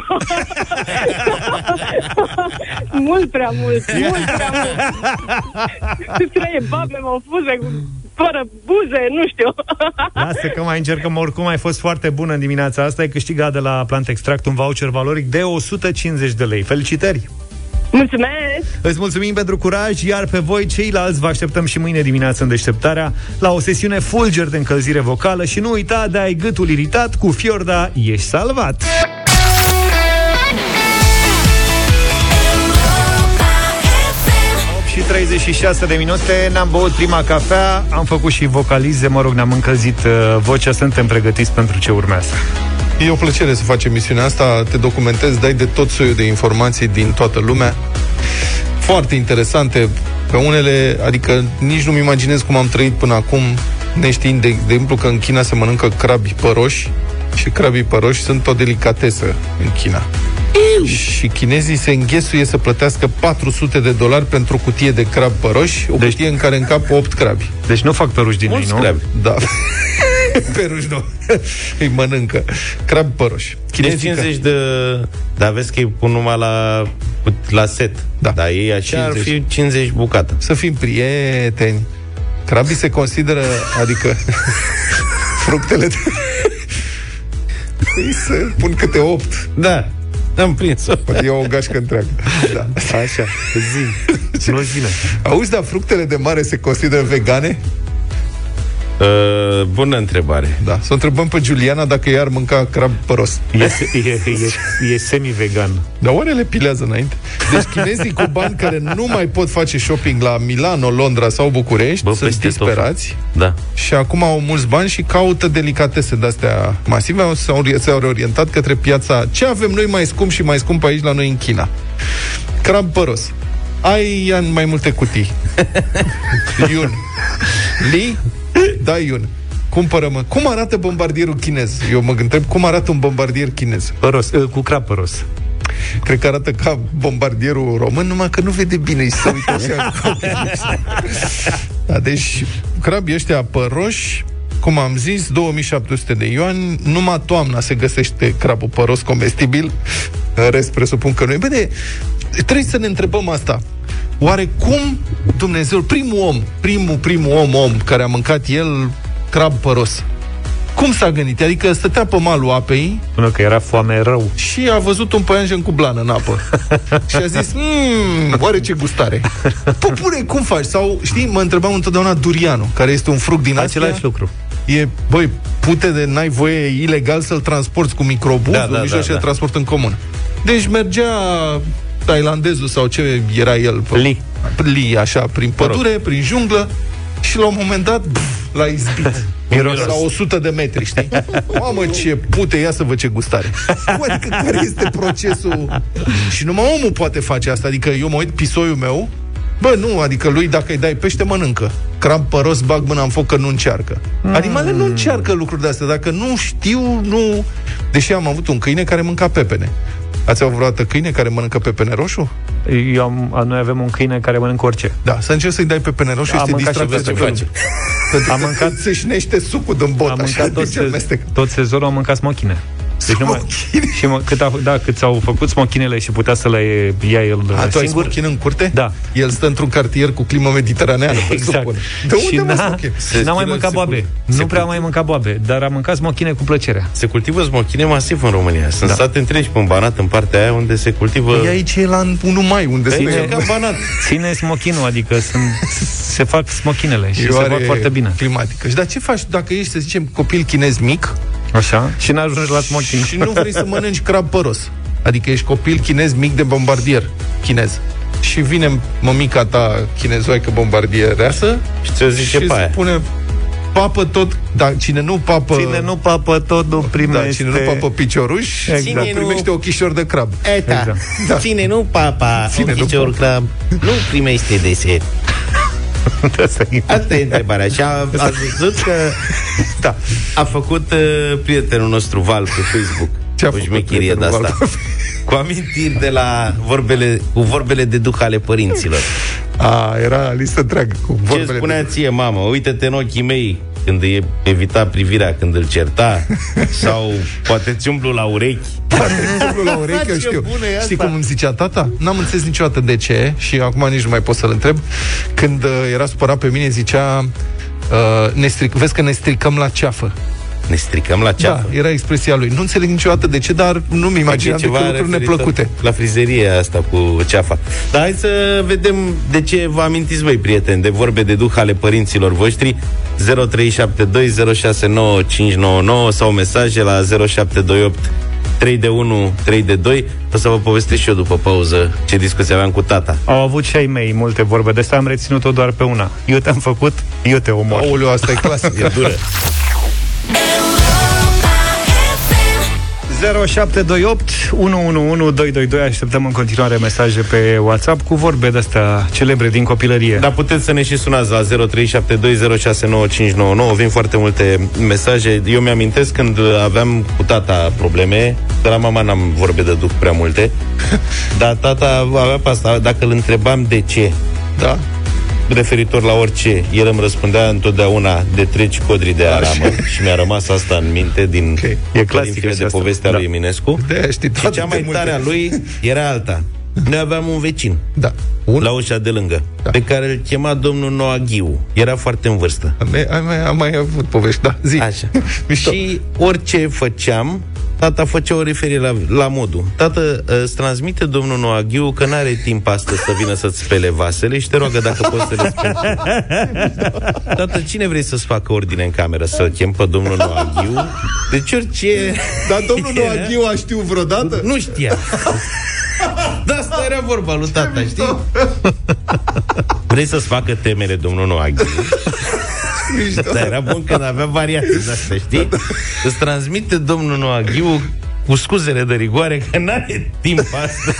Speaker 9: mult prea mult, mult prea mult. Trei babe mofluze cu fără buze, nu știu.
Speaker 1: Lasă că mai încercăm, oricum ai fost foarte bună în dimineața asta, ai câștigat de la Plant Extract un voucher valoric de 150 de lei. Felicitări!
Speaker 9: Mulțumesc!
Speaker 1: Îți mulțumim pentru curaj, iar pe voi ceilalți vă așteptăm și mâine dimineață în deșteptarea la o sesiune fulger de încălzire vocală și nu uita de ai gâtul iritat cu Fiorda, ești salvat! 36 de minute Ne-am băut prima cafea Am făcut și vocalize, mă rog, ne-am încălzit uh, vocea Suntem pregătiți pentru ce urmează.
Speaker 2: E o plăcere să faci emisiunea asta Te documentezi, dai de tot soiul de informații Din toată lumea. Foarte interesante Pe unele, adică nici nu-mi imaginez Cum am trăit până acum Neștiind, de, de exemplu, că în China se mănâncă crabi păroși Și crabii păroși sunt o delicatesă în China Iu. Și chinezii se înghesuie să plătească 400 de dolari pentru o cutie de crab păroși, o deci, cutie în care încap 8 crabi.
Speaker 1: Deci nu fac păruși din ei, nu?
Speaker 2: Crabi. Da. Peruși nu. Îi mănâncă. Crab păroși.
Speaker 3: Chinezii deci 50 de... Dar vezi că îi pun numai la, la set. Da. Dar ei așa 50. ar fi 50 bucate.
Speaker 2: Să fim prieteni. Crabii se consideră, adică fructele de... Ei să pun câte 8.
Speaker 3: Da. Am prins-o.
Speaker 2: E o gașcă întreagă.
Speaker 1: Da. Așa, zi. Nu zile.
Speaker 2: Auzi, dar fructele de mare se consideră vegane?
Speaker 3: Uh, bună întrebare.
Speaker 2: Da. Să o întrebăm pe Juliana dacă ea ar mânca crab păros.
Speaker 1: E, e, e, e semi-vegan.
Speaker 2: Dar oare le pilează înainte? Deci chinezii cu bani care nu mai pot face shopping la Milano, Londra sau București
Speaker 3: Bă,
Speaker 2: sunt
Speaker 3: peste tot.
Speaker 2: disperați
Speaker 3: Da.
Speaker 2: și acum au mulți bani și caută delicatese de-astea masive. Au- S-au, s-au reorientat către piața ce avem noi mai scump și mai scump aici la noi în China. Crab păros. Ai în mai multe cutii. Iun. Li? Da, Iun. Cumpără-mă. Cum arată bombardierul chinez? Eu mă întreb cum arată un bombardier chinez.
Speaker 1: Păros, uh, cu crab păros.
Speaker 2: Cred că arată ca bombardierul român, numai că nu vede bine și se uită așa. da, deci, crabii ăștia păroși, cum am zis, 2700 de ioani, numai toamna se găsește crabul păros comestibil, în rest presupun că nu e. Bine, trebuie să ne întrebăm asta. Oare cum Dumnezeu, primul om, primul, primul om, om care a mâncat el crab păros, cum s-a gândit? Adică stătea pe malul apei
Speaker 1: Până că era foame rău.
Speaker 2: și a văzut un păianjen cu blană în apă. și a zis, mmm, oare ce gustare. Pupure, cum faci? Sau, știi, mă întrebam întotdeauna durianul, care este un fruct din Asia.
Speaker 1: Același lucru.
Speaker 2: E, băi, pute de n-ai voie ilegal să-l transporti cu microbuz,
Speaker 3: Da,
Speaker 2: da,
Speaker 3: da,
Speaker 2: un mijloc
Speaker 3: da,
Speaker 2: de
Speaker 3: da.
Speaker 2: transport în comun. Deci mergea tailandezul sau ce era el pe,
Speaker 1: Li.
Speaker 2: Li, așa, prin pădure, prin junglă și la un moment dat pf, l-a izbit.
Speaker 1: Miros.
Speaker 2: La 100 de metri, știi? Mamă, ce pute, ia să văd ce gustare. Adică care este procesul? Și numai omul poate face asta. Adică eu mă uit, pisoiul meu, Bă, nu, adică lui dacă îi dai pește, mănâncă. Crab păros, bag mâna în foc că nu încearcă. Mm. Animalele nu încearcă lucruri de astea. Dacă nu știu, nu... Deși am avut un câine care mânca pepene. Ați avut vreodată câine care mănâncă pepene roșu?
Speaker 1: Eu am, a, noi avem un câine care mănâncă orice.
Speaker 2: Da, să încerci să-i dai pepene roșu,
Speaker 1: Am
Speaker 2: este
Speaker 1: mâncat și
Speaker 2: distracție
Speaker 3: văd ce face.
Speaker 2: Pentru
Speaker 1: Am
Speaker 2: că
Speaker 1: mâncat-
Speaker 2: se șnește sucul din bot,
Speaker 1: am
Speaker 2: așa,
Speaker 1: mâncat tot,
Speaker 2: deci
Speaker 1: se,
Speaker 2: amestec.
Speaker 1: tot sezonul am mâncat smochine. Deci nu mai,
Speaker 2: Smochine?
Speaker 1: și mă, cât, a, da, cât s-au făcut smochinele și putea să le ia el
Speaker 2: A, tu ai
Speaker 1: singur.
Speaker 2: smochin în curte?
Speaker 1: Da.
Speaker 2: El stă într-un cartier cu climă mediteraneană,
Speaker 1: Exact.
Speaker 2: presupun. De unde
Speaker 1: și
Speaker 2: mă
Speaker 1: n-a,
Speaker 2: smochin?
Speaker 1: și n-a mai
Speaker 3: Se-
Speaker 1: mâncat
Speaker 3: se-
Speaker 1: boabe.
Speaker 3: se-
Speaker 1: Nu prea am mai mâncat boabe, dar am mâncat smochine cu plăcere.
Speaker 3: Se cultivă smochine masiv în România. Sunt
Speaker 1: Da.
Speaker 3: state întregi pe Banat, în partea aia unde se cultivă...
Speaker 2: E aici e la 1 mai, unde
Speaker 3: Aici
Speaker 2: se
Speaker 3: e ca Banat.
Speaker 1: Ține smochinul, adică sunt, se fac smochinele și
Speaker 2: E
Speaker 1: se
Speaker 2: oare
Speaker 1: fac foarte bine.
Speaker 2: Climatică. Și dar ce faci dacă ești, să zicem, copil chinez mic
Speaker 1: Așa? Și n-ajungi la smochin.
Speaker 2: și nu vrei să mănânci crab păros? Adică ești copil chinez mic de bombardier chinez. Și vine mămica ta chinezoică bombardiereasă
Speaker 3: Și ți-o zice
Speaker 2: și
Speaker 3: pe aia.
Speaker 2: spune papă tot, dar cine nu papă...
Speaker 1: Cine nu papă tot nu primește.
Speaker 2: da, cine nu papă picioruș,
Speaker 1: Exact.
Speaker 2: Cine primește ochișor de crab.
Speaker 3: Eta,
Speaker 1: Exact.
Speaker 2: Da.
Speaker 3: Cine nu papa,
Speaker 2: Cine nu
Speaker 3: ochișor
Speaker 2: papa.
Speaker 3: crab, nu primește desert.
Speaker 1: Asta e.
Speaker 3: Asta e întrebarea. Și a, a văzut că
Speaker 2: Da.
Speaker 3: a făcut uh, prietenul nostru Val pe Facebook.
Speaker 2: Ce a
Speaker 3: o
Speaker 2: făcut
Speaker 3: șmecherie de
Speaker 2: prietenul
Speaker 3: asta.
Speaker 2: Val?
Speaker 3: Cu amintiri de la vorbele, cu vorbele de duh ale părinților.
Speaker 2: A, era listă întreagă cu
Speaker 3: Ce
Speaker 2: vorbele
Speaker 3: spunea
Speaker 2: de...
Speaker 3: ție mama? Uite-te în ochii mei când îi evita privirea, când îl certa Sau poate ți umblu la urechi
Speaker 2: Exemplu la ureche, eu
Speaker 3: Ce
Speaker 2: știu.
Speaker 3: bună e asta.
Speaker 2: Știi cum îmi zicea tata? N-am înțeles niciodată de ce și acum nici nu mai pot să-l întreb. Când uh, era supărat pe mine, zicea uh, ne stric, vezi că ne stricăm la ceafă.
Speaker 3: Ne stricăm la ceafă
Speaker 2: Da, era expresia lui. Nu înțeleg niciodată de ce, dar nu-mi imaginam
Speaker 3: E
Speaker 2: decât lucruri
Speaker 3: referitor
Speaker 2: neplăcute.
Speaker 3: La frizerie asta cu ceafa Dar hai să vedem de ce vă amintiți voi, prieteni De vorbe de duh ale părinților voștri 0372069599 Sau mesaje la 0728 3 de 1, 3 de 2 O să vă povestesc și eu după pauză Ce discuție aveam cu tata
Speaker 1: Au avut și ai mei multe vorbe de asta, am reținut-o doar pe una. Eu te-am făcut, eu te omor.
Speaker 2: Aoleu, asta e clasic.
Speaker 3: E dură
Speaker 1: 0728 111222 Așteptăm în continuare mesaje pe WhatsApp cu vorbe de astea celebre din copilărie.
Speaker 3: Dar puteți să ne și sunați la 0372069599 Vin foarte multe mesaje. Eu mi-amintesc când aveam cu tata probleme. De la mama n-am vorbe de duc prea multe. Dar tata avea pe asta Dacă îl întrebam de ce.
Speaker 2: Da.
Speaker 3: Referitor la orice, el îmi răspundea întotdeauna de treci codri de aramă și mi-a rămas asta în minte din
Speaker 2: Ok.
Speaker 1: E clasică
Speaker 3: părințile
Speaker 1: și
Speaker 3: de
Speaker 1: asta.
Speaker 3: povestea
Speaker 1: Da.
Speaker 3: lui Eminescu.
Speaker 2: De-aia știi
Speaker 3: Și
Speaker 2: toate
Speaker 3: cea mai
Speaker 2: de multe.
Speaker 3: tare a lui era alta. Noi aveam un vecin
Speaker 2: Da. Un?
Speaker 3: la ușa de lângă,
Speaker 2: Da.
Speaker 3: pe care îl chema domnul Noaghiu. Era foarte în vârstă.
Speaker 2: Am mai, am mai, am mai avut povești, da, zi.
Speaker 3: Așa.
Speaker 2: Mișto.
Speaker 3: și orice făceam, Tata făcea o referire la, la modul. Tată, îți transmite domnul Noaghiu că n-are timp astăzi să vină să-ți spele vasele și te roagă dacă poți să le speli. Tată, cine vrei să-ți facă ordine în cameră? Să-l chem pe domnul Noaghiu? Deci orice...
Speaker 2: Dar domnul Noaghiu a știut vreodată?
Speaker 3: Nu știa. Da, asta era vorba lui tata, știi? Vrei să-ți facă temere domnul Noaghiu? Dar era bun când avea variații de astea, știi? Îți transmite domnul Noaghiu cu scuzele de rigoare că n-are timp astăzi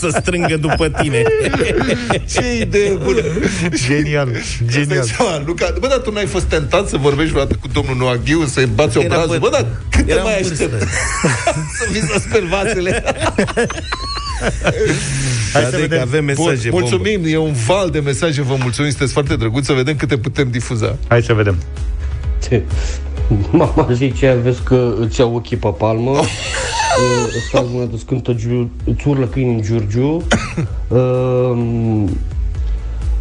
Speaker 3: să strângă după tine.
Speaker 2: Ce idee bună!
Speaker 1: Genial, genial.
Speaker 2: Seama, Luca, bă, dar tu n-ai fost tentat să vorbești vreodată cu domnul Noaghiu, să-i bați
Speaker 3: Era
Speaker 2: obrazul?
Speaker 3: bă-
Speaker 2: Bă, dar cât te
Speaker 3: Era
Speaker 2: mai
Speaker 3: în vârstă.
Speaker 2: aștept? să vii să speli vasele?
Speaker 1: Hai
Speaker 3: Dar
Speaker 1: să
Speaker 3: de
Speaker 1: vedem.
Speaker 3: că avem mesaje
Speaker 2: Bun, mulțumim, e un val de mesaje, vă mulțumim, sunteți foarte drăguți, să vedem câte putem difuza.
Speaker 1: Hai să vedem.
Speaker 11: Mama zice, vezi că îți iau ochii pe palmă, uh, îți fac mâna de scântă, giu- îți urlă câini în giurgiu, uh,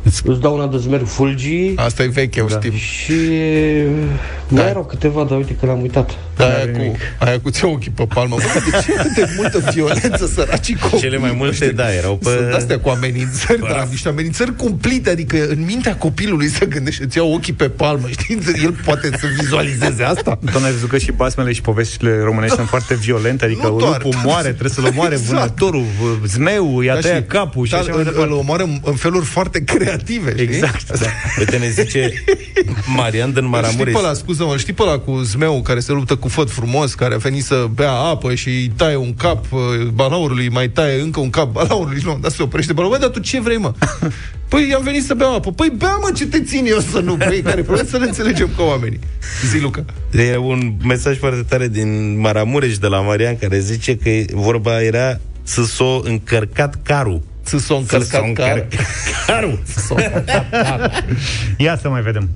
Speaker 11: îți dau una de zmerg fulgii
Speaker 2: Asta e veche, o știm.
Speaker 11: și mai erau câteva, dar uite că l-am uitat.
Speaker 2: Da, aia cu, aia cu ți ochii pe palmă. Bă, de ce atât de multă violență, săracii copii?
Speaker 3: Cele mai multe, da, erau pe...
Speaker 2: Sunt astea cu amenințări, dar niște amenințări cumplite, adică în mintea copilului să gândește, îți iau ochii pe palmă, știi? El poate să vizualizeze asta.
Speaker 1: Tu n-ai văzut că și basmele și poveștile românești sunt foarte violente, adică
Speaker 2: Nu doar.
Speaker 1: lupul moare, trebuie să-l omoare
Speaker 2: Exact.
Speaker 1: vânătorul, v- zmeu, i-a
Speaker 2: Da,
Speaker 1: tăiat
Speaker 2: și-
Speaker 1: capul și
Speaker 2: da,
Speaker 1: așa mai
Speaker 2: îl,
Speaker 1: departe.
Speaker 2: îl omoară în, în feluri foarte creative, știi?
Speaker 1: Exact, da.
Speaker 3: Uite, ne zice Marian din
Speaker 2: Știi
Speaker 3: Maramureș.
Speaker 2: pe ăla, scuză-mă, știi pe ăla cu zmeu care se luptă cu făt frumos, care a venit să bea apă și îi taie un cap uh, balaurului, mai taie încă un cap balaurului, nu, dar se oprește balaurul. Bă, dar tu ce vrei, mă? Păi am venit să beau apă. Păi bea, mă, ce te țin eu să nu bei? Care probleme să ne înțelegem ca oamenii. Zi, Luca.
Speaker 3: E un mesaj foarte tare din Maramureș de la Marian care zice că vorba era să s-o încărcat carul.
Speaker 2: Să s-o încărcat
Speaker 3: s-o
Speaker 2: car.
Speaker 3: carul.
Speaker 1: Ia să mai vedem.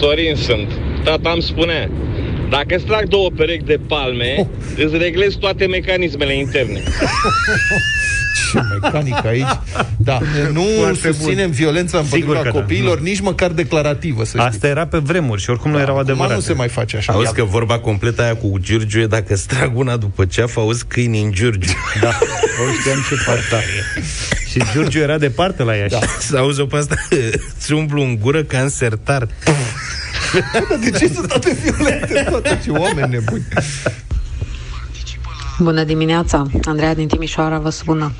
Speaker 12: Sorin sunt. Tata îmi spunea, dacă îți trag două perechi de palme, oh. îți reglezi toate mecanismele interne.
Speaker 2: Ce mecanică aici. Da, nu
Speaker 1: Foarte
Speaker 2: susținem
Speaker 1: bun.
Speaker 2: violența împotriva
Speaker 1: Sigur că da,
Speaker 2: copiilor,
Speaker 1: nu.
Speaker 2: nici măcar declarativă, să știți.
Speaker 1: Asta era pe vremuri și oricum nu erau
Speaker 2: Acum
Speaker 1: adevărate.
Speaker 2: nu se mai face așa.
Speaker 3: Auzi că vorba completă aia cu Giurgiu e dacă îți trag una după ceaf, auzi câini în Giurgiu.
Speaker 1: Da, o știam ce faci. Și Giurgiu era departe la Iași.
Speaker 3: Da. Să auzi-o pe asta, îți umblu în gură ca în sertar.
Speaker 2: De ce sunt atât violente toate? Ce oameni nebuni.
Speaker 13: Bună dimineața, Andreea din Timișoara vă spună.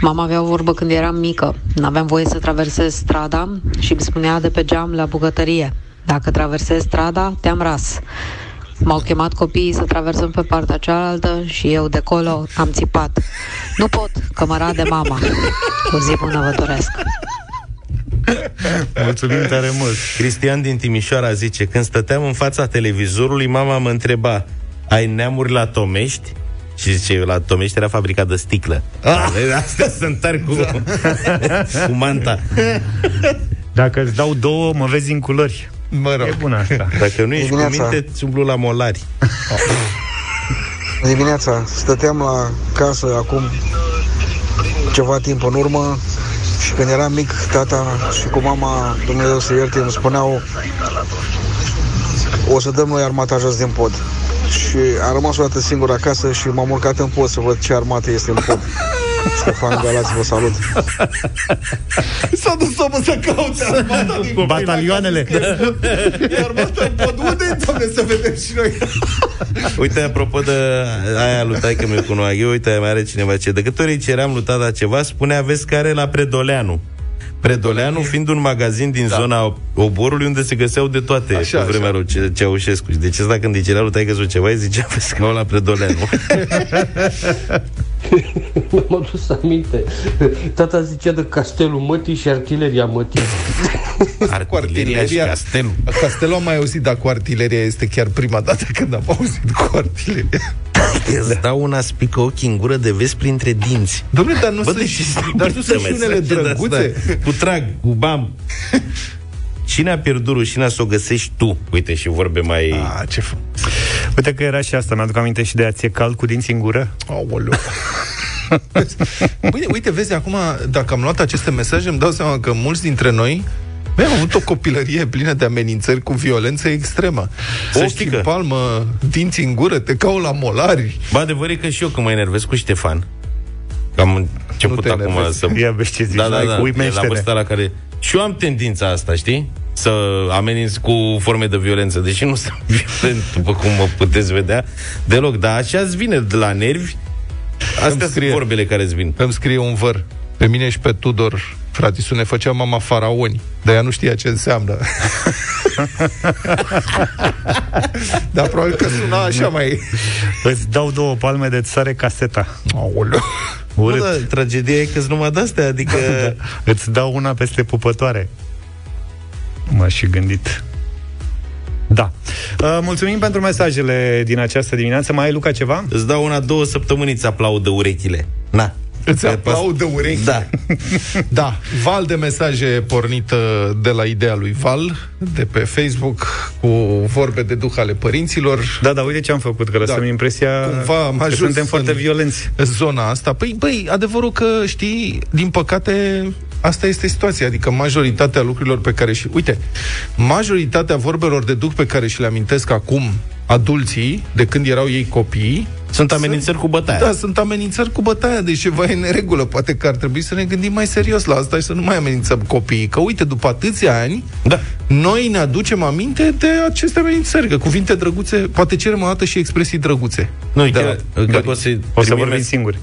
Speaker 13: Mama avea o vorbă când eram mică. N-aveam voie să traversez strada și îmi spunea de pe geam la bucătărie. Dacă traversezi strada, te-am ras. M-au chemat copiii să traversăm pe partea cealaltă și eu de colo am țipat. Nu pot, că mă rade mama. O zi bună vă doresc.
Speaker 1: Mulțumim tare mult.
Speaker 3: Cristian din Timișoara zice, când stăteam în fața televizorului, mama mă întreba, ai neamuri la Tomești? Și zice, la Tomești era fabricat de sticlă. Ah! Astea sunt tari cu, cu manta.
Speaker 1: Dacă îți dau două, mă vezi în culori.
Speaker 2: Mă rog.
Speaker 1: E bună asta.
Speaker 3: Dacă nu ești cu
Speaker 14: Dimineața.
Speaker 3: minte, îți umblu la molari.
Speaker 14: Dimineața stăteam la casă acum ceva timp în urmă și când eram mic, tata și cu mama, Dumnezeu să ierte, îmi spuneau o să dăm noi armata jos din pod. Și am rămas o dată singur acasă și m-am urcat în pod să văd ce armată este în pod. Ștefan Galați, vă salut!
Speaker 2: S-a dus omul să caute armata din copii.
Speaker 1: Batalioanele.
Speaker 2: E armata în pod. Unde doamne, să vedem și noi?
Speaker 3: Uite, apropo de aia lui taică meu cu Noaghe, uite, mai are cineva ce. De câte ori îi ceream lui tata ceva, spunea, vezi care la Predoleanu. Predoleanu fiind un magazin din da. zona oborului unde se găseau de toate
Speaker 2: Așa,
Speaker 3: pe vremea
Speaker 2: așa.
Speaker 3: lui Ce- Ceaușescu. Deci ăsta când îi cerea lui taică ceva, îi zicea, vezi că la Predoleanu.
Speaker 11: M-am adus aminte. Tata zicea de castelul mătii și artileria mătii.
Speaker 3: Artileria și castelul.
Speaker 2: Castelul am mai auzit, dar cu artileria este chiar prima dată când am auzit cu artileria.
Speaker 3: Îți dau una spică ochii în gură de vezi printre dinți.
Speaker 2: Dom'le, dar nu
Speaker 3: Bă,
Speaker 2: sunt
Speaker 3: deci
Speaker 2: și,
Speaker 3: sunt
Speaker 2: dar nu sunt și
Speaker 3: mesaje
Speaker 2: unele
Speaker 3: de
Speaker 2: drăguțe?
Speaker 3: astea. Cu trag, cu bam. Cine a pierdut rușina să o găsești tu? Uite, și vorbe mai...
Speaker 2: A, ce f-
Speaker 1: Uite că era și asta, mi-aduc aminte și de a ți cald cu dinții în gură.
Speaker 2: Aoleu. Uite, uite, vezi, acum, dacă am luat aceste mesaje, îmi dau seama că mulți dintre noi Băi, am avut o copilărie plină de amenințări cu violență extremă. Să Ochii în palmă, dinți în gură, te cau la molari.
Speaker 3: Ba, adevăr e că și eu când mă enervez cu Ștefan, am început acum enervezi. să...
Speaker 1: Ia vezi ce zici,
Speaker 3: da, da, da, la vârsta la care... Și eu am tendința asta, știi? Să ameninț cu forme de violență. Deși nu sunt violent, după cum mă puteți vedea, deloc. Dar așa îți vine de la nervi. Astea scrie, sunt vorbele care îți vin.
Speaker 2: Îmi scrie un văr. Pe mine și pe Tudor Fratisul ne făcea mama faraoni, dar ea nu știa ce înseamnă. dar probabil că suna așa mai...
Speaker 1: Îți dau două palme de țare caseta.
Speaker 2: Aoleu.
Speaker 3: Urât. Bă, da, tragedia e că-s numai de-astea, adică... da.
Speaker 1: Îți dau una peste pupătoare. M-aș și gândit. Da. Uh, mulțumim pentru mesajele din această dimineață. Mai ai, Luca, ceva?
Speaker 3: Îți dau una, două săptămâni, îți aplaudă urechile. Na.
Speaker 2: Îți aplaudă urechi.
Speaker 3: Da.
Speaker 2: da. Val de mesaje pornită de la ideea lui Val, de pe Facebook, cu vorbe de duh ale părinților.
Speaker 1: Da, da, uite ce am făcut, că lăsăm da. impresia Cumva am că suntem foarte violenți.
Speaker 2: Zona asta. Păi, băi, adevărul că, știi, din păcate, asta este situația. Adică majoritatea lucrurilor pe care și... Uite, majoritatea vorbelor de duh pe care și le amintesc acum adulții, de când erau ei copii,
Speaker 3: sunt amenințări sunt, cu bătaia.
Speaker 2: Da, sunt amenințări cu bătaia, deci ceva e neregulă. Poate că ar trebui să ne gândim mai serios la asta și să nu mai amenințăm copiii. Că uite, după atâția ani,
Speaker 3: da.
Speaker 2: noi ne aducem aminte de aceste amenințări. Că cuvinte drăguțe, poate cerem o dată și expresii drăguțe.
Speaker 3: Nu, chiar, că o să,
Speaker 1: o să vorbim singuri.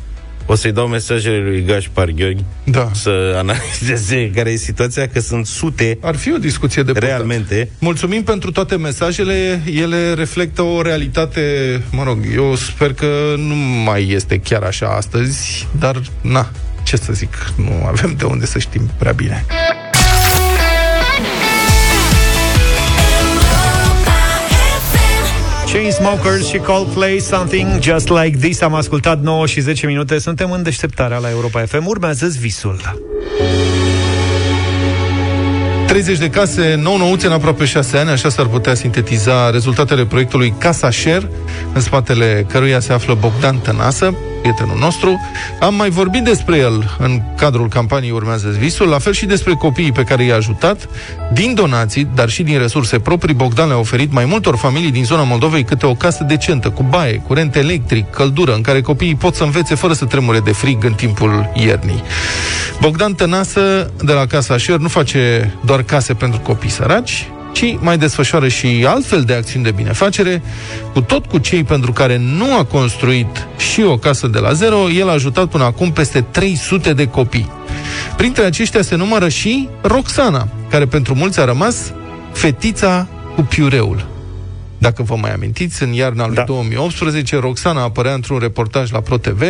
Speaker 3: O să-i dau mesajele lui Gașpar Gheorghi
Speaker 2: da.
Speaker 3: să analizeze care e situația, că sunt sute.
Speaker 2: Ar fi o discuție de
Speaker 3: Realmente.
Speaker 2: Păcat. Mulțumim pentru toate mesajele. Ele reflectă o realitate, mă rog, eu sper că nu mai este chiar așa astăzi, dar na, ce să zic, nu avem de unde să știm prea bine.
Speaker 1: Chainsmokers și Coldplay Something Just Like This. Am ascultat 9 și 10 minute. Suntem în deșteptarea la Europa FM Urmează visul.
Speaker 2: 30 de case nou-nouțe în aproape 6 ani, așa s-ar putea sintetiza rezultatele proiectului Casa Share, în spatele căruia se află Bogdan Tănasă, prietenul nostru. Am mai vorbit despre el în cadrul campaniei Urmează Visul, la fel și despre copiii pe care i-a ajutat. Din donații, dar și din resurse proprii, Bogdan le-a oferit mai multor familii din zona Moldovei câte o casă decentă, cu baie, curent electric, căldură, în care copiii pot să învețe fără să tremure de frig în timpul iernii. Bogdan Tănasă, de la Casa Share, nu face doar case pentru copii săraci, ci mai desfășoară și altfel de acțiuni de binefacere, cu tot cu cei pentru care nu a construit și o casă de la zero, el a ajutat până acum peste 300 de copii. Printre aceștia se numără și Roxana, care pentru mulți a rămas fetița cu piureul. Dacă vă mai amintiți, în iarna lui da. 2018, Roxana apărea într-un reportaj la ProTV,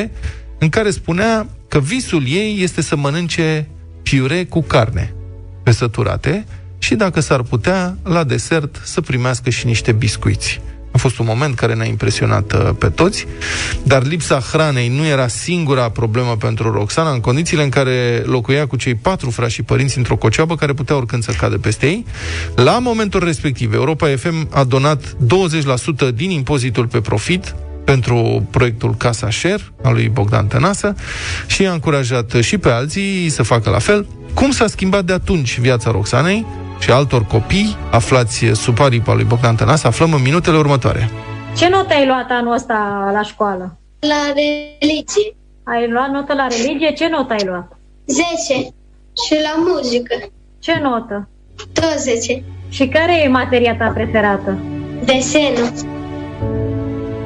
Speaker 2: în care spunea că visul ei este să mănânce piure cu carne pe săturate, și, dacă s-ar putea, la desert să primească și niște biscuiți. A fost un moment care ne-a impresionat uh, pe toți, dar lipsa hranei nu era singura problemă pentru Roxana, în condițiile în care locuia cu cei patru frați și părinți într-o cocioabă care putea oricând să cadă peste ei. La momentul respectiv, Europa FM a donat 20% din impozitul pe profit pentru proiectul Casa Share al lui Bogdan Tănasă și a încurajat și pe alții să facă la fel. Cum s-a schimbat de atunci viața Roxanei? Și altor copii aflați sub aripa lui Bogdan Tănase, aflăm în minutele următoare.
Speaker 15: Ce notă ai luat anul ăsta la școală?
Speaker 16: La religie.
Speaker 15: Ai luat notă la religie? Ce notă ai luat?
Speaker 16: 10. Și la muzică.
Speaker 15: Ce notă?
Speaker 16: 20.
Speaker 15: Și care e materia ta preferată?
Speaker 16: Desenul.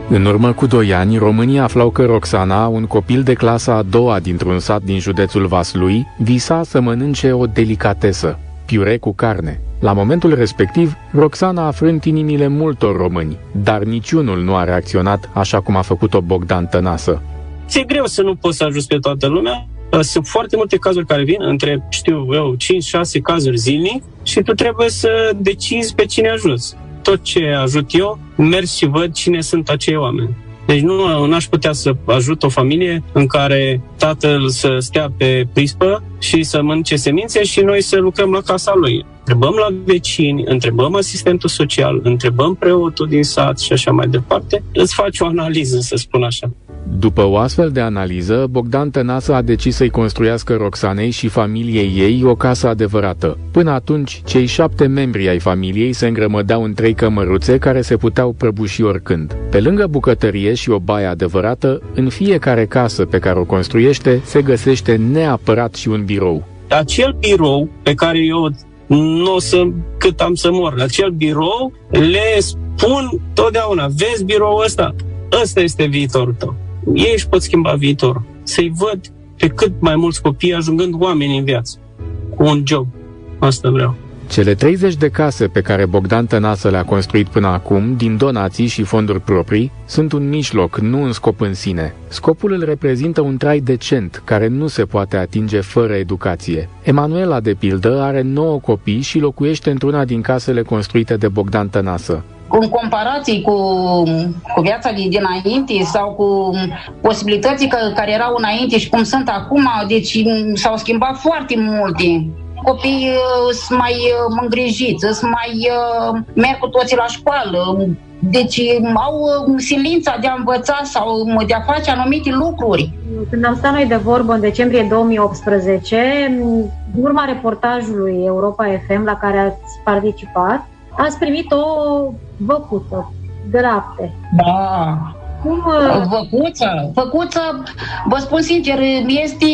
Speaker 17: În urmă cu doi ani, românii aflau că Roxana, un copil de clasa a doua dintr-un sat din județul Vaslui, visa să mănânce o delicatesă, piure cu carne. La momentul respectiv, Roxana a frânt inimile multor români, dar niciunul nu a reacționat așa cum a făcut-o Bogdan Tănasă.
Speaker 18: E greu să nu poți să ajuți pe toată lumea. Sunt foarte multe cazuri care vin, între, știu eu, 5-6 cazuri zilnic și tu trebuie să decizi pe cine ajuți. Tot ce ajut eu, merg și văd cine sunt acei oameni. Deci nu aș putea să ajut o familie în care tatăl să stea pe prispă și să mănânce semințe și noi să lucrăm la casa lui. Întrebăm la vecini, întrebăm asistentul social, întrebăm preotul din sat și așa mai departe. Îți faci o analiză, să spun așa.
Speaker 17: După o astfel de analiză, Bogdan Tănasă a decis să-i construiască Roxanei și familiei ei o casă adevărată. Până atunci, cei șapte membri ai familiei se îngrămădeau în trei cămăruțe care se puteau prăbuși oricând. Pe lângă bucătărie și o baie adevărată, în fiecare casă pe care o construiește se găsește neapărat și un birou.
Speaker 18: Acel birou pe care eu nu o să, cât am să mor, acel birou, le spun totdeauna, vezi biroul ăsta? Ăsta este viitorul tău. Ei își pot schimba viitorul. Să-i văd pe cât mai mulți copii ajungând oameni în viață, cu un job. Asta vreau.
Speaker 17: Cele 30 de case pe care Bogdan Tănasă le-a construit până acum, din donații și fonduri proprii, sunt un mijloc, nu un scop în sine. Scopul îl reprezintă un trai decent, care nu se poate atinge fără educație. Emanuela, de pildă, are 9 copii și locuiește într-una din casele construite de Bogdan Tănasă
Speaker 19: în comparație cu, cu viața de dinainte sau cu posibilității care erau înainte și cum sunt acum, deci s-au schimbat foarte multe copiii uh, sunt mai uh, îngrijiți, sunt mai uh, merg cu toții la școală, deci au silința de a învăța sau de a face anumite lucruri.
Speaker 15: Când am stat noi de vorbă în decembrie 2018, în urma reportajului Europa FM la care ați participat, ați primit o văcuță de lapte.
Speaker 19: Da. Cum... Văcuță? Văcuță, vă spun sincer, este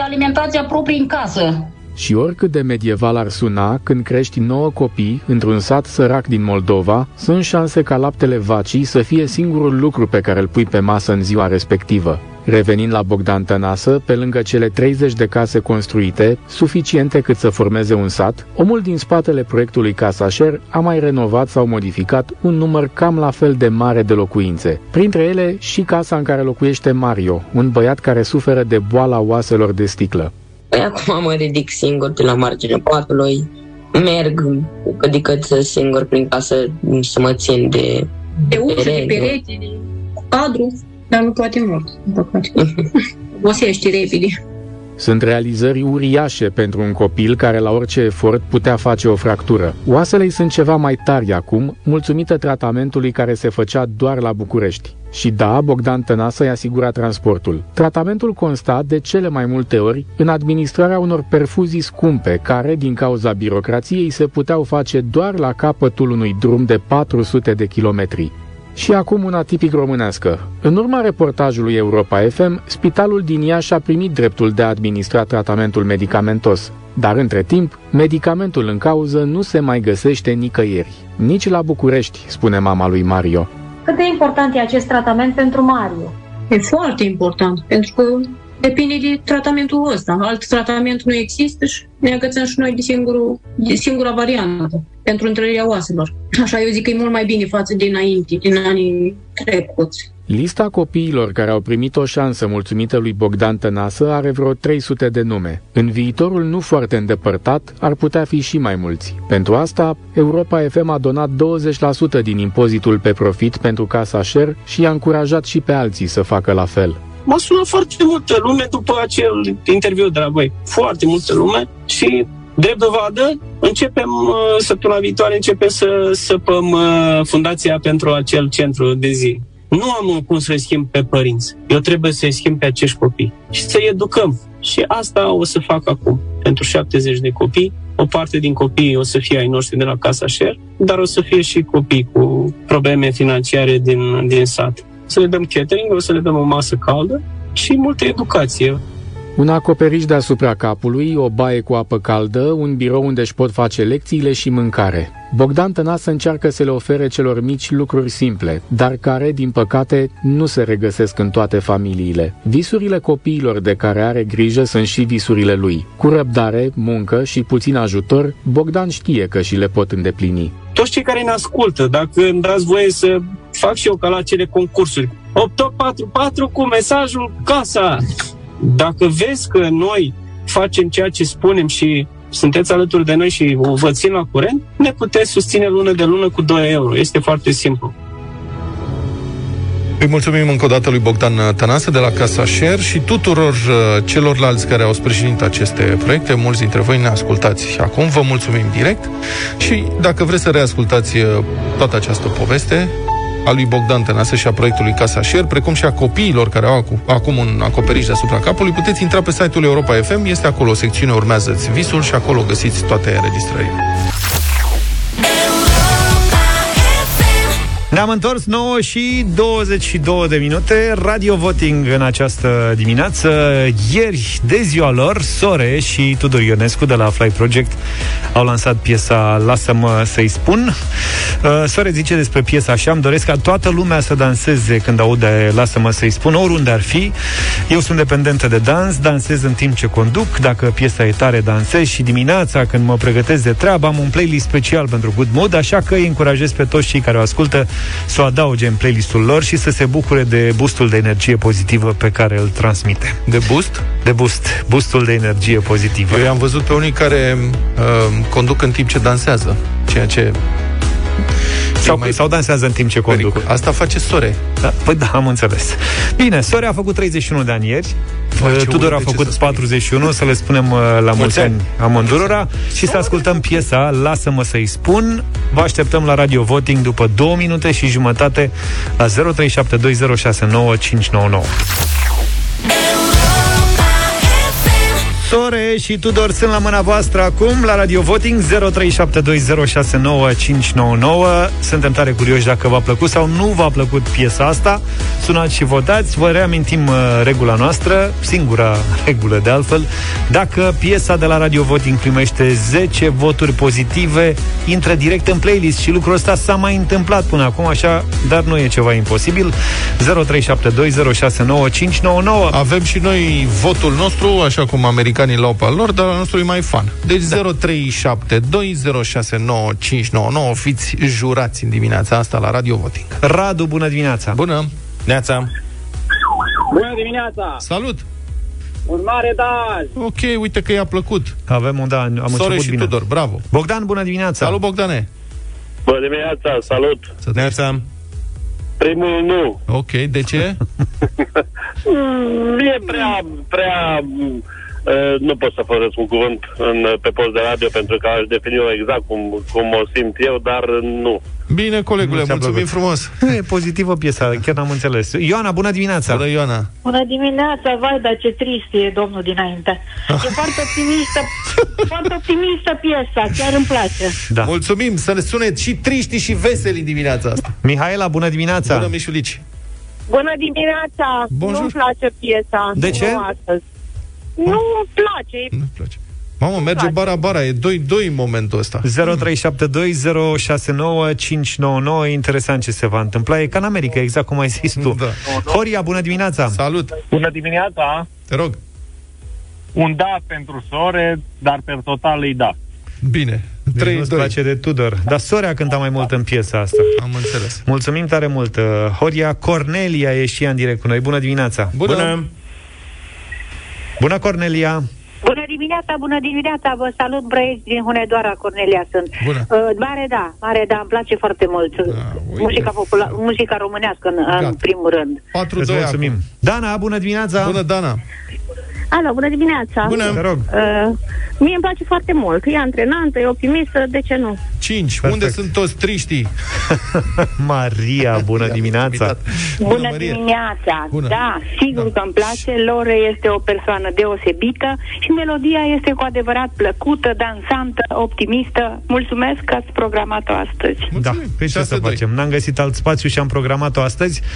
Speaker 19: alimentația proprie în casă.
Speaker 17: Și oricât de medieval ar suna, când crești 9 copii într-un sat sărac din Moldova, sunt șanse ca laptele vacii să fie singurul lucru pe care îl pui pe masă în ziua respectivă. Revenind la Bogdan Tănasă, pe lângă cele 30 de case construite, suficiente cât să formeze un sat, omul din spatele proiectului Casa Share a mai renovat sau modificat un număr cam la fel de mare de locuințe. Printre ele și casa în care locuiește Mario, un băiat care suferă de boala oaselor de sticlă.
Speaker 20: Păi acum mă ridic singur de la marginea patului, merg cât de cât singur prin casă să mă țin de
Speaker 21: de ușă, de perete, de cadru, dar nu poate mult, păcate. Osești repede.
Speaker 17: Sunt realizări uriașe pentru un copil care la orice efort putea face o fractură. Oasele sunt ceva mai tari acum, mulțumită tratamentului care se făcea doar la București. Și da, Bogdan Tănasă i asigura transportul. Tratamentul consta de cele mai multe ori în administrarea unor perfuzii scumpe, care, din cauza birocrației, se puteau face doar la capătul unui drum de 400 de kilometri. Și acum una tipic românească. În urma reportajului Europa FM, spitalul din Iași a primit dreptul de a administra tratamentul medicamentos. Dar între timp, medicamentul în cauză nu se mai găsește nicăieri. Nici la București, spune mama lui Mario.
Speaker 15: Cât de important e acest tratament pentru Mario?
Speaker 21: E foarte important, pentru că depinde de tratamentul ăsta. Alt tratament nu există și ne agățăm și noi de, singurul, de singura variantă pentru întrărirea oaselor. Așa eu zic că e mult mai bine față de înainte, din anii trecuți.
Speaker 17: Lista copiilor care au primit o șansă mulțumită lui Bogdan Tănasă are vreo 300 de nume. În viitorul nu foarte îndepărtat ar putea fi și mai mulți. Pentru asta, Europa FM a donat 20% din impozitul pe profit pentru Casa Share și i-a încurajat și pe alții să facă la fel.
Speaker 18: M-a sunat foarte multă lume după acel interviu de la voi. Foarte multă lume și Drept dovadă, începem uh, săptămâna viitoare, începem să săpăm uh, fundația pentru acel centru de zi. Nu am cum să-i schimb pe părinți. Eu trebuie să-i schimb pe acești copii și să-i educăm. Și asta o să fac acum. Pentru 70 de copii, o parte din copii o să fie ai noștri de la Casa Share, dar o să fie și copii cu probleme financiare din, din sat. Să le dăm catering, o să le dăm o masă caldă și multă educație.
Speaker 17: Un acoperiș deasupra capului, o baie cu apă caldă, un birou unde își pot face lecțiile și mâncare. Bogdan Tănasă încearcă să le ofere celor mici lucruri simple, dar care, din păcate, nu se regăsesc în toate familiile. Visurile copiilor de care are grijă sunt și visurile lui. Cu răbdare, muncă și puțin ajutor, Bogdan știe că și le pot îndeplini.
Speaker 18: Toți cei care ne ascultă, dacă îmi dați voie să fac și eu ca la cele concursuri, 8844 cu mesajul CASA! Dacă vezi că noi facem ceea ce spunem și sunteți alături de noi și vă țin la curent, ne puteți susține lună de lună cu 2 euro. Este foarte simplu.
Speaker 2: Îi mulțumim încă o dată lui Bogdan Tănase de la Casa Share și tuturor uh, celorlalți care au sprijinit aceste proiecte. Mulți dintre voi ne ascultați și acum. Vă mulțumim direct și dacă vreți să reascultați uh, toată această poveste, a lui Bogdan Tănase și a proiectului Casa Share, precum și a copiilor care au acu- acum un acoperiș deasupra capului, puteți intra pe site-ul Europa FM, este acolo o secțiune Urmează-ți visul și acolo găsiți toate înregistrările.
Speaker 1: Ne-am întors 9 și 22 de minute. Radio voting în această dimineață. Ieri, de ziua lor Sore și Tudor Ionescu de la Fly Project Au lansat piesa Lasă-mă să-i spun. Uh, Sore zice despre piesa așa Îmi doresc ca toată lumea să danseze Când aude Lasă-mă să-i spun Oriunde ar fi. Eu sunt dependentă de dans Dansez în timp ce conduc. Dacă piesa e tare, dansez Și dimineața când mă pregătesc de treabă Am un playlist special pentru Good Mood Așa că îi încurajez pe toți cei care o ascultă să o adauge în playlistul lor și să se bucure de boostul de energie pozitivă pe care îl transmite.
Speaker 2: De boost?
Speaker 1: De boost. Boostul de energie pozitivă.
Speaker 2: Eu am văzut pe unii care uh, conduc în timp ce dansează, ceea ce
Speaker 1: sau, mai sau dansează în timp ce conduc.
Speaker 2: Pericol. Asta face Sore.
Speaker 1: Da? Păi da, am înțeles. Bine, Sore a făcut 31 de ani ieri. Face Tudor a făcut să 41, să le spunem uh, la mulți ani amândurora și să ascultăm piesa Lasă-mă să-i spun. Vă așteptăm la Radio Voting după 2 minute și jumătate la 0372069599. Sore și Tudor sunt la mâna voastră acum la Radio Voting 0372069599. Suntem tare curioși dacă v-a plăcut sau nu v-a plăcut piesa asta. Sunați și votați. Vă reamintim uh, regula noastră, singura regulă de altfel. Dacă piesa de la Radio Voting primește 10 voturi pozitive, intră direct în playlist și lucrul ăsta s-a mai întâmplat până acum, așa, dar nu e ceva imposibil. 0372069599.
Speaker 2: Avem și noi votul nostru, așa cum americanii l-au pe al lor, dar al nostru e mai fan. Deci da. 0372069599 fiți jurați în dimineața asta la Radio Voting.
Speaker 1: Radu, bună dimineața!
Speaker 2: Bună!
Speaker 3: Neața!
Speaker 22: Bună dimineața!
Speaker 2: Salut!
Speaker 22: Un mare da!
Speaker 2: Ok, uite că i-a plăcut.
Speaker 1: Avem un da, am
Speaker 2: Sore
Speaker 1: început
Speaker 2: și
Speaker 1: bine.
Speaker 2: Tudor, bravo!
Speaker 1: Bogdan, bună dimineața!
Speaker 2: Salut, Bogdane!
Speaker 22: Bună dimineața, salut!
Speaker 3: Neața!
Speaker 22: Primul nu.
Speaker 2: Ok, de ce?
Speaker 22: Mm, e prea, prea... Uh, nu pot să folosesc un cuvânt în, pe post de radio pentru că aș defini-o exact cum, cum o simt eu, dar nu.
Speaker 2: Bine, colegule,
Speaker 1: Nu ți-a
Speaker 2: mulțumim
Speaker 1: plăcut.
Speaker 2: frumos!
Speaker 1: E pozitivă piesa, chiar n-am înțeles. Ioana, bună dimineața!
Speaker 2: Bună, Ioana!
Speaker 23: Bună dimineața, vai, dar ce trist e domnul dinainte. E foarte optimistă, foarte optimistă piesa, chiar îmi place.
Speaker 1: Da.
Speaker 2: Mulțumim să ne suneți și triști și veseli în dimineața asta.
Speaker 1: Mihaela, bună dimineața!
Speaker 2: Bună, Mișulici!
Speaker 9: Bună dimineața!
Speaker 2: Bonjour.
Speaker 9: Nu-mi place piesa.
Speaker 1: De ce?
Speaker 9: Nu astăzi. Nu-mi place.
Speaker 2: Nu place. Mamă, merge bara-bara, e 2-2 în momentul ăsta.
Speaker 1: 0372069599 Interesant ce se va întâmpla. E ca în America, exact cum ai zis tu.
Speaker 2: Da.
Speaker 1: Horia, bună dimineața!
Speaker 2: Salut!
Speaker 22: Bună dimineața!
Speaker 2: Te rog!
Speaker 22: Un da pentru sore, dar per total îi da.
Speaker 2: Bine,
Speaker 1: Deci nu-ți place de Tudor. Dar Sorea cânta mai mult în piesa asta.
Speaker 2: Am înțeles.
Speaker 1: Mulțumim tare mult. uh, Horia Cornelia e și ea în direct cu noi. Bună dimineața!
Speaker 2: Bună! Bună.
Speaker 1: Bună, Cornelia!
Speaker 24: Bună dimineața, bună dimineața, vă salut, băieți din Hunedoara, Cornelia sunt.
Speaker 2: Bună.
Speaker 24: Uh, mare da, mare da, îmi place foarte mult. muzica, popula- muzica românească în, în primul rând.
Speaker 2: 4
Speaker 1: Îți mulțumim. Dana, bună dimineața!
Speaker 2: Bună, Dana!
Speaker 9: Alo, bună dimineața!
Speaker 2: Bună.
Speaker 1: Te rog.
Speaker 9: Uh, mie îmi place foarte mult. E antrenantă, e optimistă, de ce nu?
Speaker 2: 5.
Speaker 1: Perfect.
Speaker 2: Unde sunt toți triștii?
Speaker 1: Maria, bună dimineața!
Speaker 24: Bună
Speaker 2: Maria.
Speaker 24: dimineața!
Speaker 2: Bună.
Speaker 24: Da, sigur că îmi place. Lore este o persoană deosebită și melodia este cu adevărat plăcută, dansantă, optimistă. Mulțumesc că ați programat-o astăzi.
Speaker 1: Da, pe ce să
Speaker 2: 6-2.
Speaker 1: facem? N-am găsit alt spațiu și am programat-o astăzi 0372069599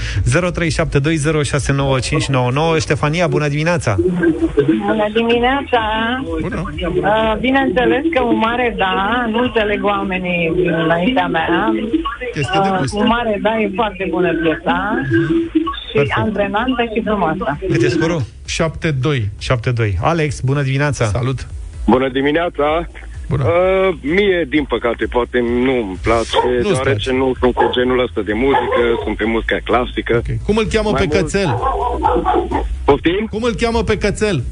Speaker 1: Ștefania, bună dimineața!
Speaker 23: Bună dimineața!
Speaker 2: Bună!
Speaker 23: Uh, bineînțeles că un mare da, nu înțeleg oamenii înaintea mea.
Speaker 2: Este de gust.
Speaker 23: un mare da, e foarte bună piesa și
Speaker 1: Perfect.
Speaker 23: antrenantă și frumoasă.
Speaker 1: Cât e scorul?
Speaker 2: 7-2.
Speaker 1: 7-2. Alex, bună dimineața!
Speaker 2: Salut!
Speaker 22: Bună dimineața!
Speaker 2: Bună!
Speaker 22: Uh, mie, din păcate, poate nu îmi place,
Speaker 2: Nu-ți
Speaker 22: deoarece
Speaker 2: place.
Speaker 22: nu sunt cu genul ăsta de muzică, sunt pe muzica clasică.
Speaker 2: Okay. Cum îl cheamă
Speaker 22: Mai
Speaker 2: pe
Speaker 22: mult-
Speaker 2: cățel?
Speaker 22: Poftim?
Speaker 2: Cum îl cheamă pe cățel?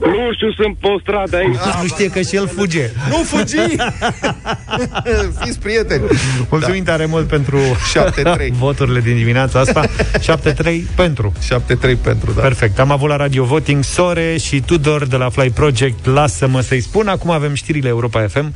Speaker 22: Nu știu, sunt pe o stradă aici.
Speaker 1: Nu știe că și el fuge.
Speaker 2: Nu fugi! Fiți prieteni!
Speaker 1: Mulțumim tare mult pentru
Speaker 2: 7-3.
Speaker 1: voturile din dimineața asta. 7-3 pentru.
Speaker 2: 7-3 pentru, da.
Speaker 1: Perfect. Am avut la Radio Voting Sore și Tudor de la Fly Project. Lasă-mă să-i spun. Acum avem știrile Europa FM.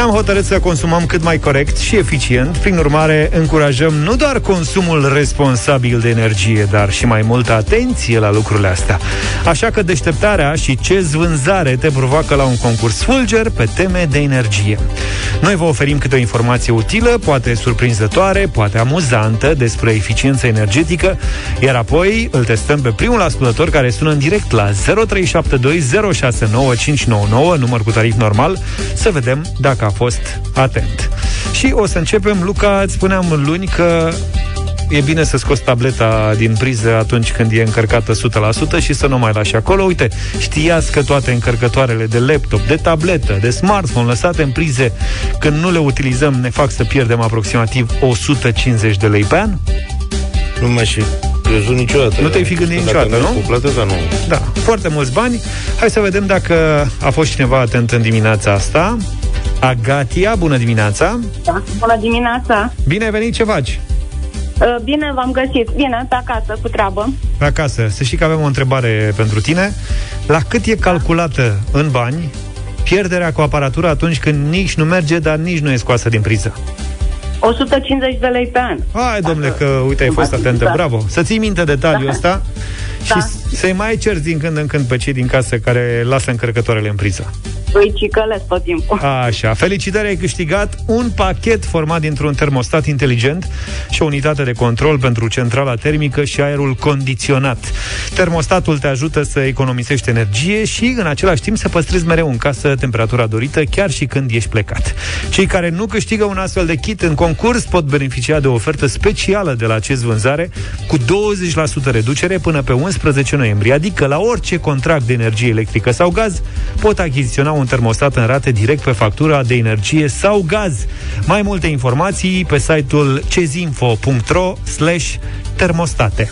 Speaker 1: Ne-am hotărât să consumăm cât mai corect și eficient. Prin urmare, încurajăm nu doar consumul responsabil de energie, dar și mai multă atenție la lucrurile astea. Așa că deșteptarea și ce vânzare te provoacă la un concurs fulger pe teme de energie. Noi vă oferim câte o informație utilă, poate surprinzătoare, poate amuzantă despre eficiență energetică, iar apoi îl testăm pe primul ascultător care sună în direct la 0372069599, număr cu tarif normal, să vedem dacă a fost atent. Și o să începem, Luca, îți spuneam luni că e bine să scoți tableta din priză atunci când e încărcată 100% și să nu mai lași acolo. Uite, știați că toate încărcătoarele de laptop, de tabletă, de smartphone lăsate în prize când nu le utilizăm ne fac să pierdem aproximativ 150 de lei pe an?
Speaker 3: Nu mai și crezut niciodată.
Speaker 1: Nu te-ai fi gândit niciodată, nu?
Speaker 3: Cu plată, dar nu.
Speaker 1: Da, foarte mulți bani. Hai să vedem dacă a fost cineva atent în dimineața asta. Agatia, bună dimineața!
Speaker 25: Da, bună dimineața!
Speaker 1: Bine ai venit, ce faci?
Speaker 25: Uh, Bine v-am găsit. Bine, pe acasă, cu treabă.
Speaker 1: Pe acasă. Să știi că avem o întrebare pentru tine. La cât e calculată în bani pierderea cu aparatură atunci când nici nu merge, dar nici nu e scoasă din priză?
Speaker 25: 150 de lei pe an.
Speaker 1: Hai, domnule, că uite, ai fost atentă,
Speaker 25: Da.
Speaker 1: bravo. Să ții minte detaliul
Speaker 25: Da.
Speaker 1: ăsta și
Speaker 25: Da.
Speaker 1: să-i mai cerți din când în când pe cei din casă care lasă încărcătoarele în priză.
Speaker 25: Îi cicălesc tot timpul.
Speaker 1: Așa, felicitări, ai câștigat un pachet format dintr-un termostat inteligent și o unitate de control pentru centrala termică și aerul condiționat. Termostatul te ajută să economisești energie și în același timp să păstrezi mereu în casă temperatura dorită chiar și când ești plecat. Cei care nu câștigă un astfel de kit în concurs pot beneficia de o ofertă specială de la acest vânzare cu 20% reducere până pe 11 noiembrie, adică la orice contract de energie electrică sau gaz pot achiziționa un termostat în rate direct pe factura de energie sau gaz. Mai multe informații pe site-ul cezinfo.ro slash termostate.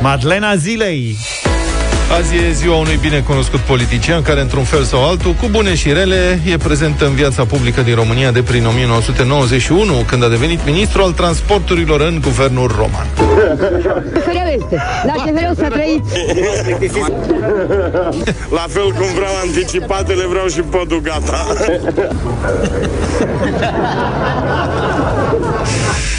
Speaker 1: Madlena zilei
Speaker 2: Azi e ziua unui binecunoscut politician care, într-un fel sau altul, cu bune și rele, e prezent în viața publică din România de prin 1991, când a devenit ministru al transporturilor în guvernul roman.
Speaker 26: CFR este. La CFR să trăiți.
Speaker 27: La fel cum vreau anticipatele, vreau și podul gata.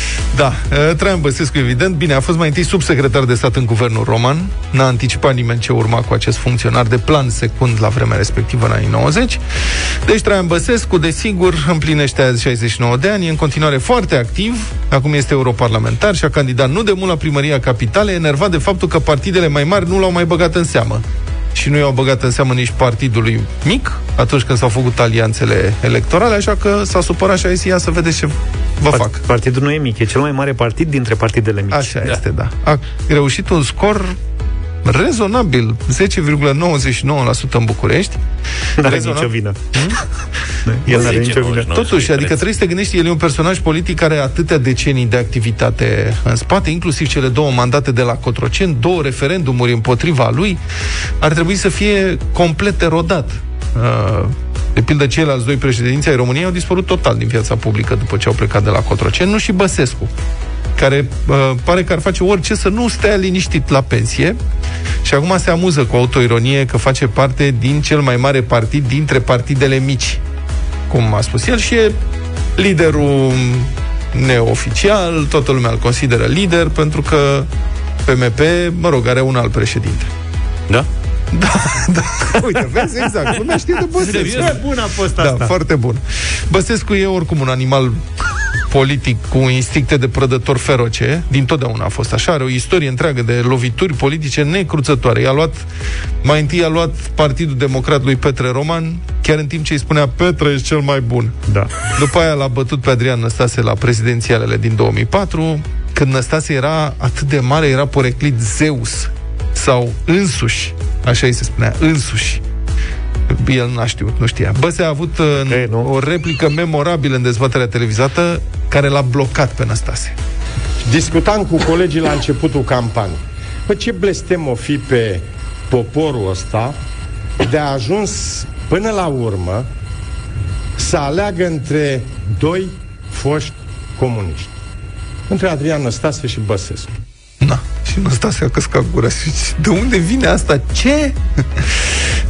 Speaker 2: Da, uh, Traian Băsescu, evident, bine, a fost mai întâi subsecretar de stat în guvernul roman, n-a anticipat nimeni ce urma cu acest funcționar de plan secund la vremea respectivă în anii 90. Deci Traian Băsescu, desigur, împlinește azi 69 de ani, e în continuare foarte activ, acum este europarlamentar și a candidat nu de mult la primăria capitale, enervat de faptul că partidele mai mari nu l-au mai băgat în seamă și nu i-au băgat în seamă nici partidului mic atunci când s-au făcut alianțele electorale, așa că s-a supărat și a zis, ia să vedeți ce vă fac.
Speaker 1: Partidul nu e mic, e cel mai mare partid dintre partidele mici.
Speaker 2: Așa este, da. A reușit un scor rezonabil, 10,99% în București.
Speaker 1: N-are
Speaker 2: Rezonabil.
Speaker 1: nicio vină.
Speaker 2: Hmm?
Speaker 1: El n-are nicio vină.
Speaker 2: Totuși, adică trebuie să te gândești, el e un personaj politic care are atâtea decenii de activitate în spate, inclusiv cele două mandate de la Cotroceni, două referendumuri împotriva lui, ar trebui să fie complet erodat. Uh, De pildă, ceilalți doi președinți ai României au dispărut total din viața publică după ce au plecat de la Cotroceni, nu și Băsescu care uh, pare că ar face orice să nu stea liniștit la pensie și acum se amuză cu autoironie că face parte din cel mai mare partid dintre partidele mici, cum a spus el, și e liderul neoficial, toată lumea îl consideră lider, pentru că PMP, mă rog, are un alt președinte.
Speaker 3: Da?
Speaker 2: Da, da. Uite, vezi exact. Lumea știe de Băsescu.
Speaker 1: Ce bun a fost
Speaker 2: Da,
Speaker 1: asta.
Speaker 2: foarte bun. Băsescu e oricum un animal politic cu instincte de prădător feroce, din totdeauna a fost așa, are o istorie întreagă de lovituri politice necruțătoare. I-a luat, mai întâi a luat Partidul Democrat lui Petre Roman, chiar în timp ce îi spunea Petre ești cel mai bun.
Speaker 1: Da.
Speaker 2: După aia l-a bătut pe Adrian Năstase la prezidențialele din 2004, când Năstase era atât de mare, era poreclit Zeus sau însuși, așa îi se spunea, însuși. El n-a știut, nu știa. Băse a avut uh, o replică memorabilă în dezbaterea televizată care l-a blocat pe Năstase.
Speaker 28: Discutam cu colegii la începutul campaniei. Păi ce blestem o fi pe poporul ăsta de a ajuns până la urmă să aleagă între doi foști comuniști. Între Adrian Năstase și Băsescu.
Speaker 2: Și nu Stase a căscat gura și zice, de unde vine asta? Ce?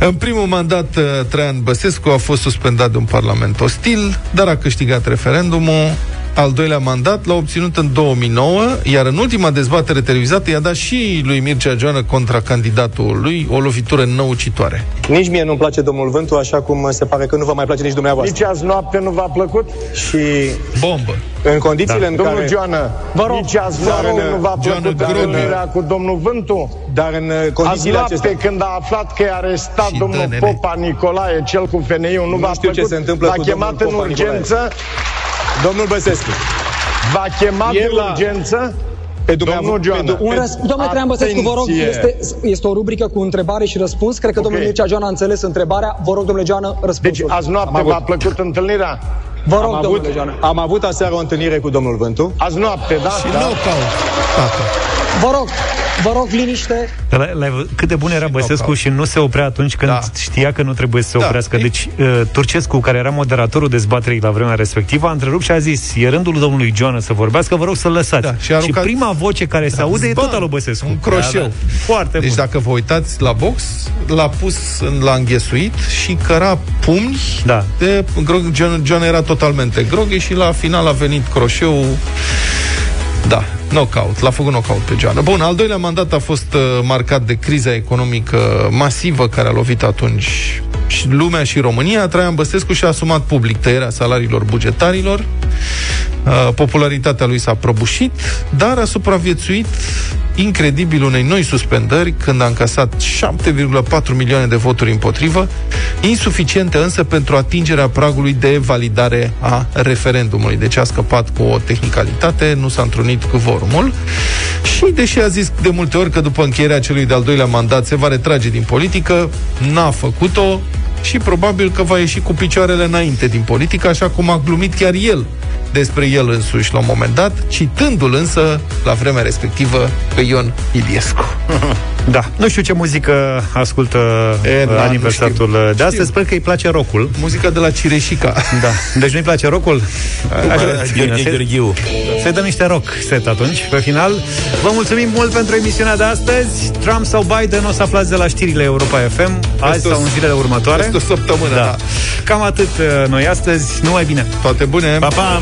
Speaker 2: În primul mandat, uh, Traian Băsescu a fost suspendat de un parlament ostil, dar a câștigat referendumul al doilea mandat l-a obținut în 2009, iar în ultima dezbatere televizată i-a dat și lui Mircea Joană contra candidatul lui o lovitură noucitoare.
Speaker 29: Nici mie nu-mi place domnul Vântu, așa cum se pare că nu vă mai place nici dumneavoastră.
Speaker 28: Nici azi noapte nu v-a plăcut?
Speaker 29: Și
Speaker 2: Bombă.
Speaker 29: în condițiile
Speaker 28: Da.
Speaker 29: în
Speaker 28: Domnul
Speaker 29: care...
Speaker 28: Gioană,
Speaker 29: Vă rog,
Speaker 28: nici azi
Speaker 29: vă
Speaker 28: noapte
Speaker 29: rog,
Speaker 28: nu v-a
Speaker 29: Gioană
Speaker 28: plăcut
Speaker 29: Grobiu.
Speaker 28: întâlnirea cu domnul Vântu?
Speaker 29: Dar în uh,
Speaker 28: Azi
Speaker 29: condițiile
Speaker 28: noapte,
Speaker 29: acestea...
Speaker 28: când a aflat că e arestat
Speaker 2: Și
Speaker 28: domnul
Speaker 2: dă-ne-ne.
Speaker 28: Popa Nicolae, cel cu FNI-ul, nu,
Speaker 29: Nu
Speaker 28: v-a
Speaker 29: știu ce
Speaker 28: plăcut?
Speaker 29: se întâmplă
Speaker 28: V-a
Speaker 29: cu
Speaker 28: chemat
Speaker 29: domnul
Speaker 28: în
Speaker 29: Popa Nicolae.
Speaker 28: urgență?
Speaker 29: Domnul Băsescu,
Speaker 28: V-a chemat
Speaker 29: Ieri
Speaker 28: în
Speaker 29: la-
Speaker 28: urgență?
Speaker 29: pe
Speaker 28: Domnul
Speaker 29: dumneavoastră...
Speaker 28: Gioană.
Speaker 29: pe-
Speaker 30: Un răsp- Domnule Traian Băsescu, vă rog,
Speaker 28: Atenție.
Speaker 30: este, este o rubrică cu întrebare și răspuns. Cred că
Speaker 28: Ok.
Speaker 30: domnul Mircea Joana a înțeles întrebarea. Vă rog, domnule Joana,
Speaker 28: Deci
Speaker 30: răspunsul.
Speaker 28: azi noapte
Speaker 29: Am avut.
Speaker 28: v-a plăcut întâlnirea?
Speaker 30: Vă rog,
Speaker 29: am, avut,
Speaker 30: domnule Joana.
Speaker 29: am avut aseară o întâlnire cu domnul Vântu.
Speaker 28: Azi noapte, da?
Speaker 2: Și
Speaker 28: da?
Speaker 2: knockout. Tată.
Speaker 30: Vă rog, vă rog, liniște.
Speaker 1: La, la, cât de bun era Băsescu
Speaker 2: knockout.
Speaker 1: și nu se oprea atunci când
Speaker 2: Da.
Speaker 1: știa că nu trebuie să se
Speaker 2: Da.
Speaker 1: oprească.
Speaker 2: Ei.
Speaker 1: Deci, uh, Turcescu, care era moderatorul dezbaterii la vremea respectivă, a întrerupt și a zis, e rândul domnului Joana să vorbească, vă rog să-l lăsați.
Speaker 2: Da, și
Speaker 1: și,
Speaker 2: a aruncat-
Speaker 1: prima voce care se aude e
Speaker 2: Bam!
Speaker 1: tot al lui Băsescu.
Speaker 2: Un croșeu.
Speaker 1: Da, da. Foarte
Speaker 2: Deci
Speaker 1: bun.
Speaker 2: dacă vă uitați la box, l-a pus, în- l-a înghesuit și căra pumni
Speaker 1: Da.
Speaker 2: de grog, John, John era totalmente groghe și la final a venit croșeu da, knockout, l-a făcut knockout pe Joana. Bun, al doilea mandat a fost uh, marcat de criza economică masivă care a lovit atunci și lumea și România. Traian Băsescu și-a asumat public tăierea salariilor bugetarilor. Uh, popularitatea lui s-a prăbușit, dar a supraviețuit incredibil unei noi suspendări când a încasat 7,4 milioane de voturi împotrivă, insuficiente însă pentru atingerea pragului de validare a referendumului. Deci a scăpat cu o tehnicalitate, nu s-a întrunit cu vorumul și deși a zis de multe ori că după încheierea celui de-al doilea mandat se va retrage din politică, n-a făcut-o și probabil că va ieși cu picioarele înainte din politică, așa cum a glumit chiar el despre el însuși la un moment dat, citându-l însă la vremea respectivă pe Ion Iliescu.
Speaker 1: Da. Nu știu ce muzică ascultă
Speaker 2: E,
Speaker 1: e,
Speaker 2: da,
Speaker 1: aniversatul
Speaker 2: nu știu.
Speaker 1: de astăzi.
Speaker 2: Știu.
Speaker 1: Sper că îi place rockul.
Speaker 2: Muzica de la Cireșica.
Speaker 1: Da. Deci nu-i place rockul? Așa, bine,
Speaker 3: Gheorghe
Speaker 1: să-
Speaker 3: Gheorghiu.
Speaker 1: Să-i dăm niște rock set atunci, pe final. Vă mulțumim mult pentru emisiunea de astăzi. Trump sau Biden o să aflați de la știrile Europa FM azi
Speaker 2: Peste o-
Speaker 1: sau în zilele următoare.
Speaker 2: peste o săptămână, da.
Speaker 1: Cam atât uh, noi astăzi. Numai bine!
Speaker 2: Toate bune!
Speaker 1: Pa, pa!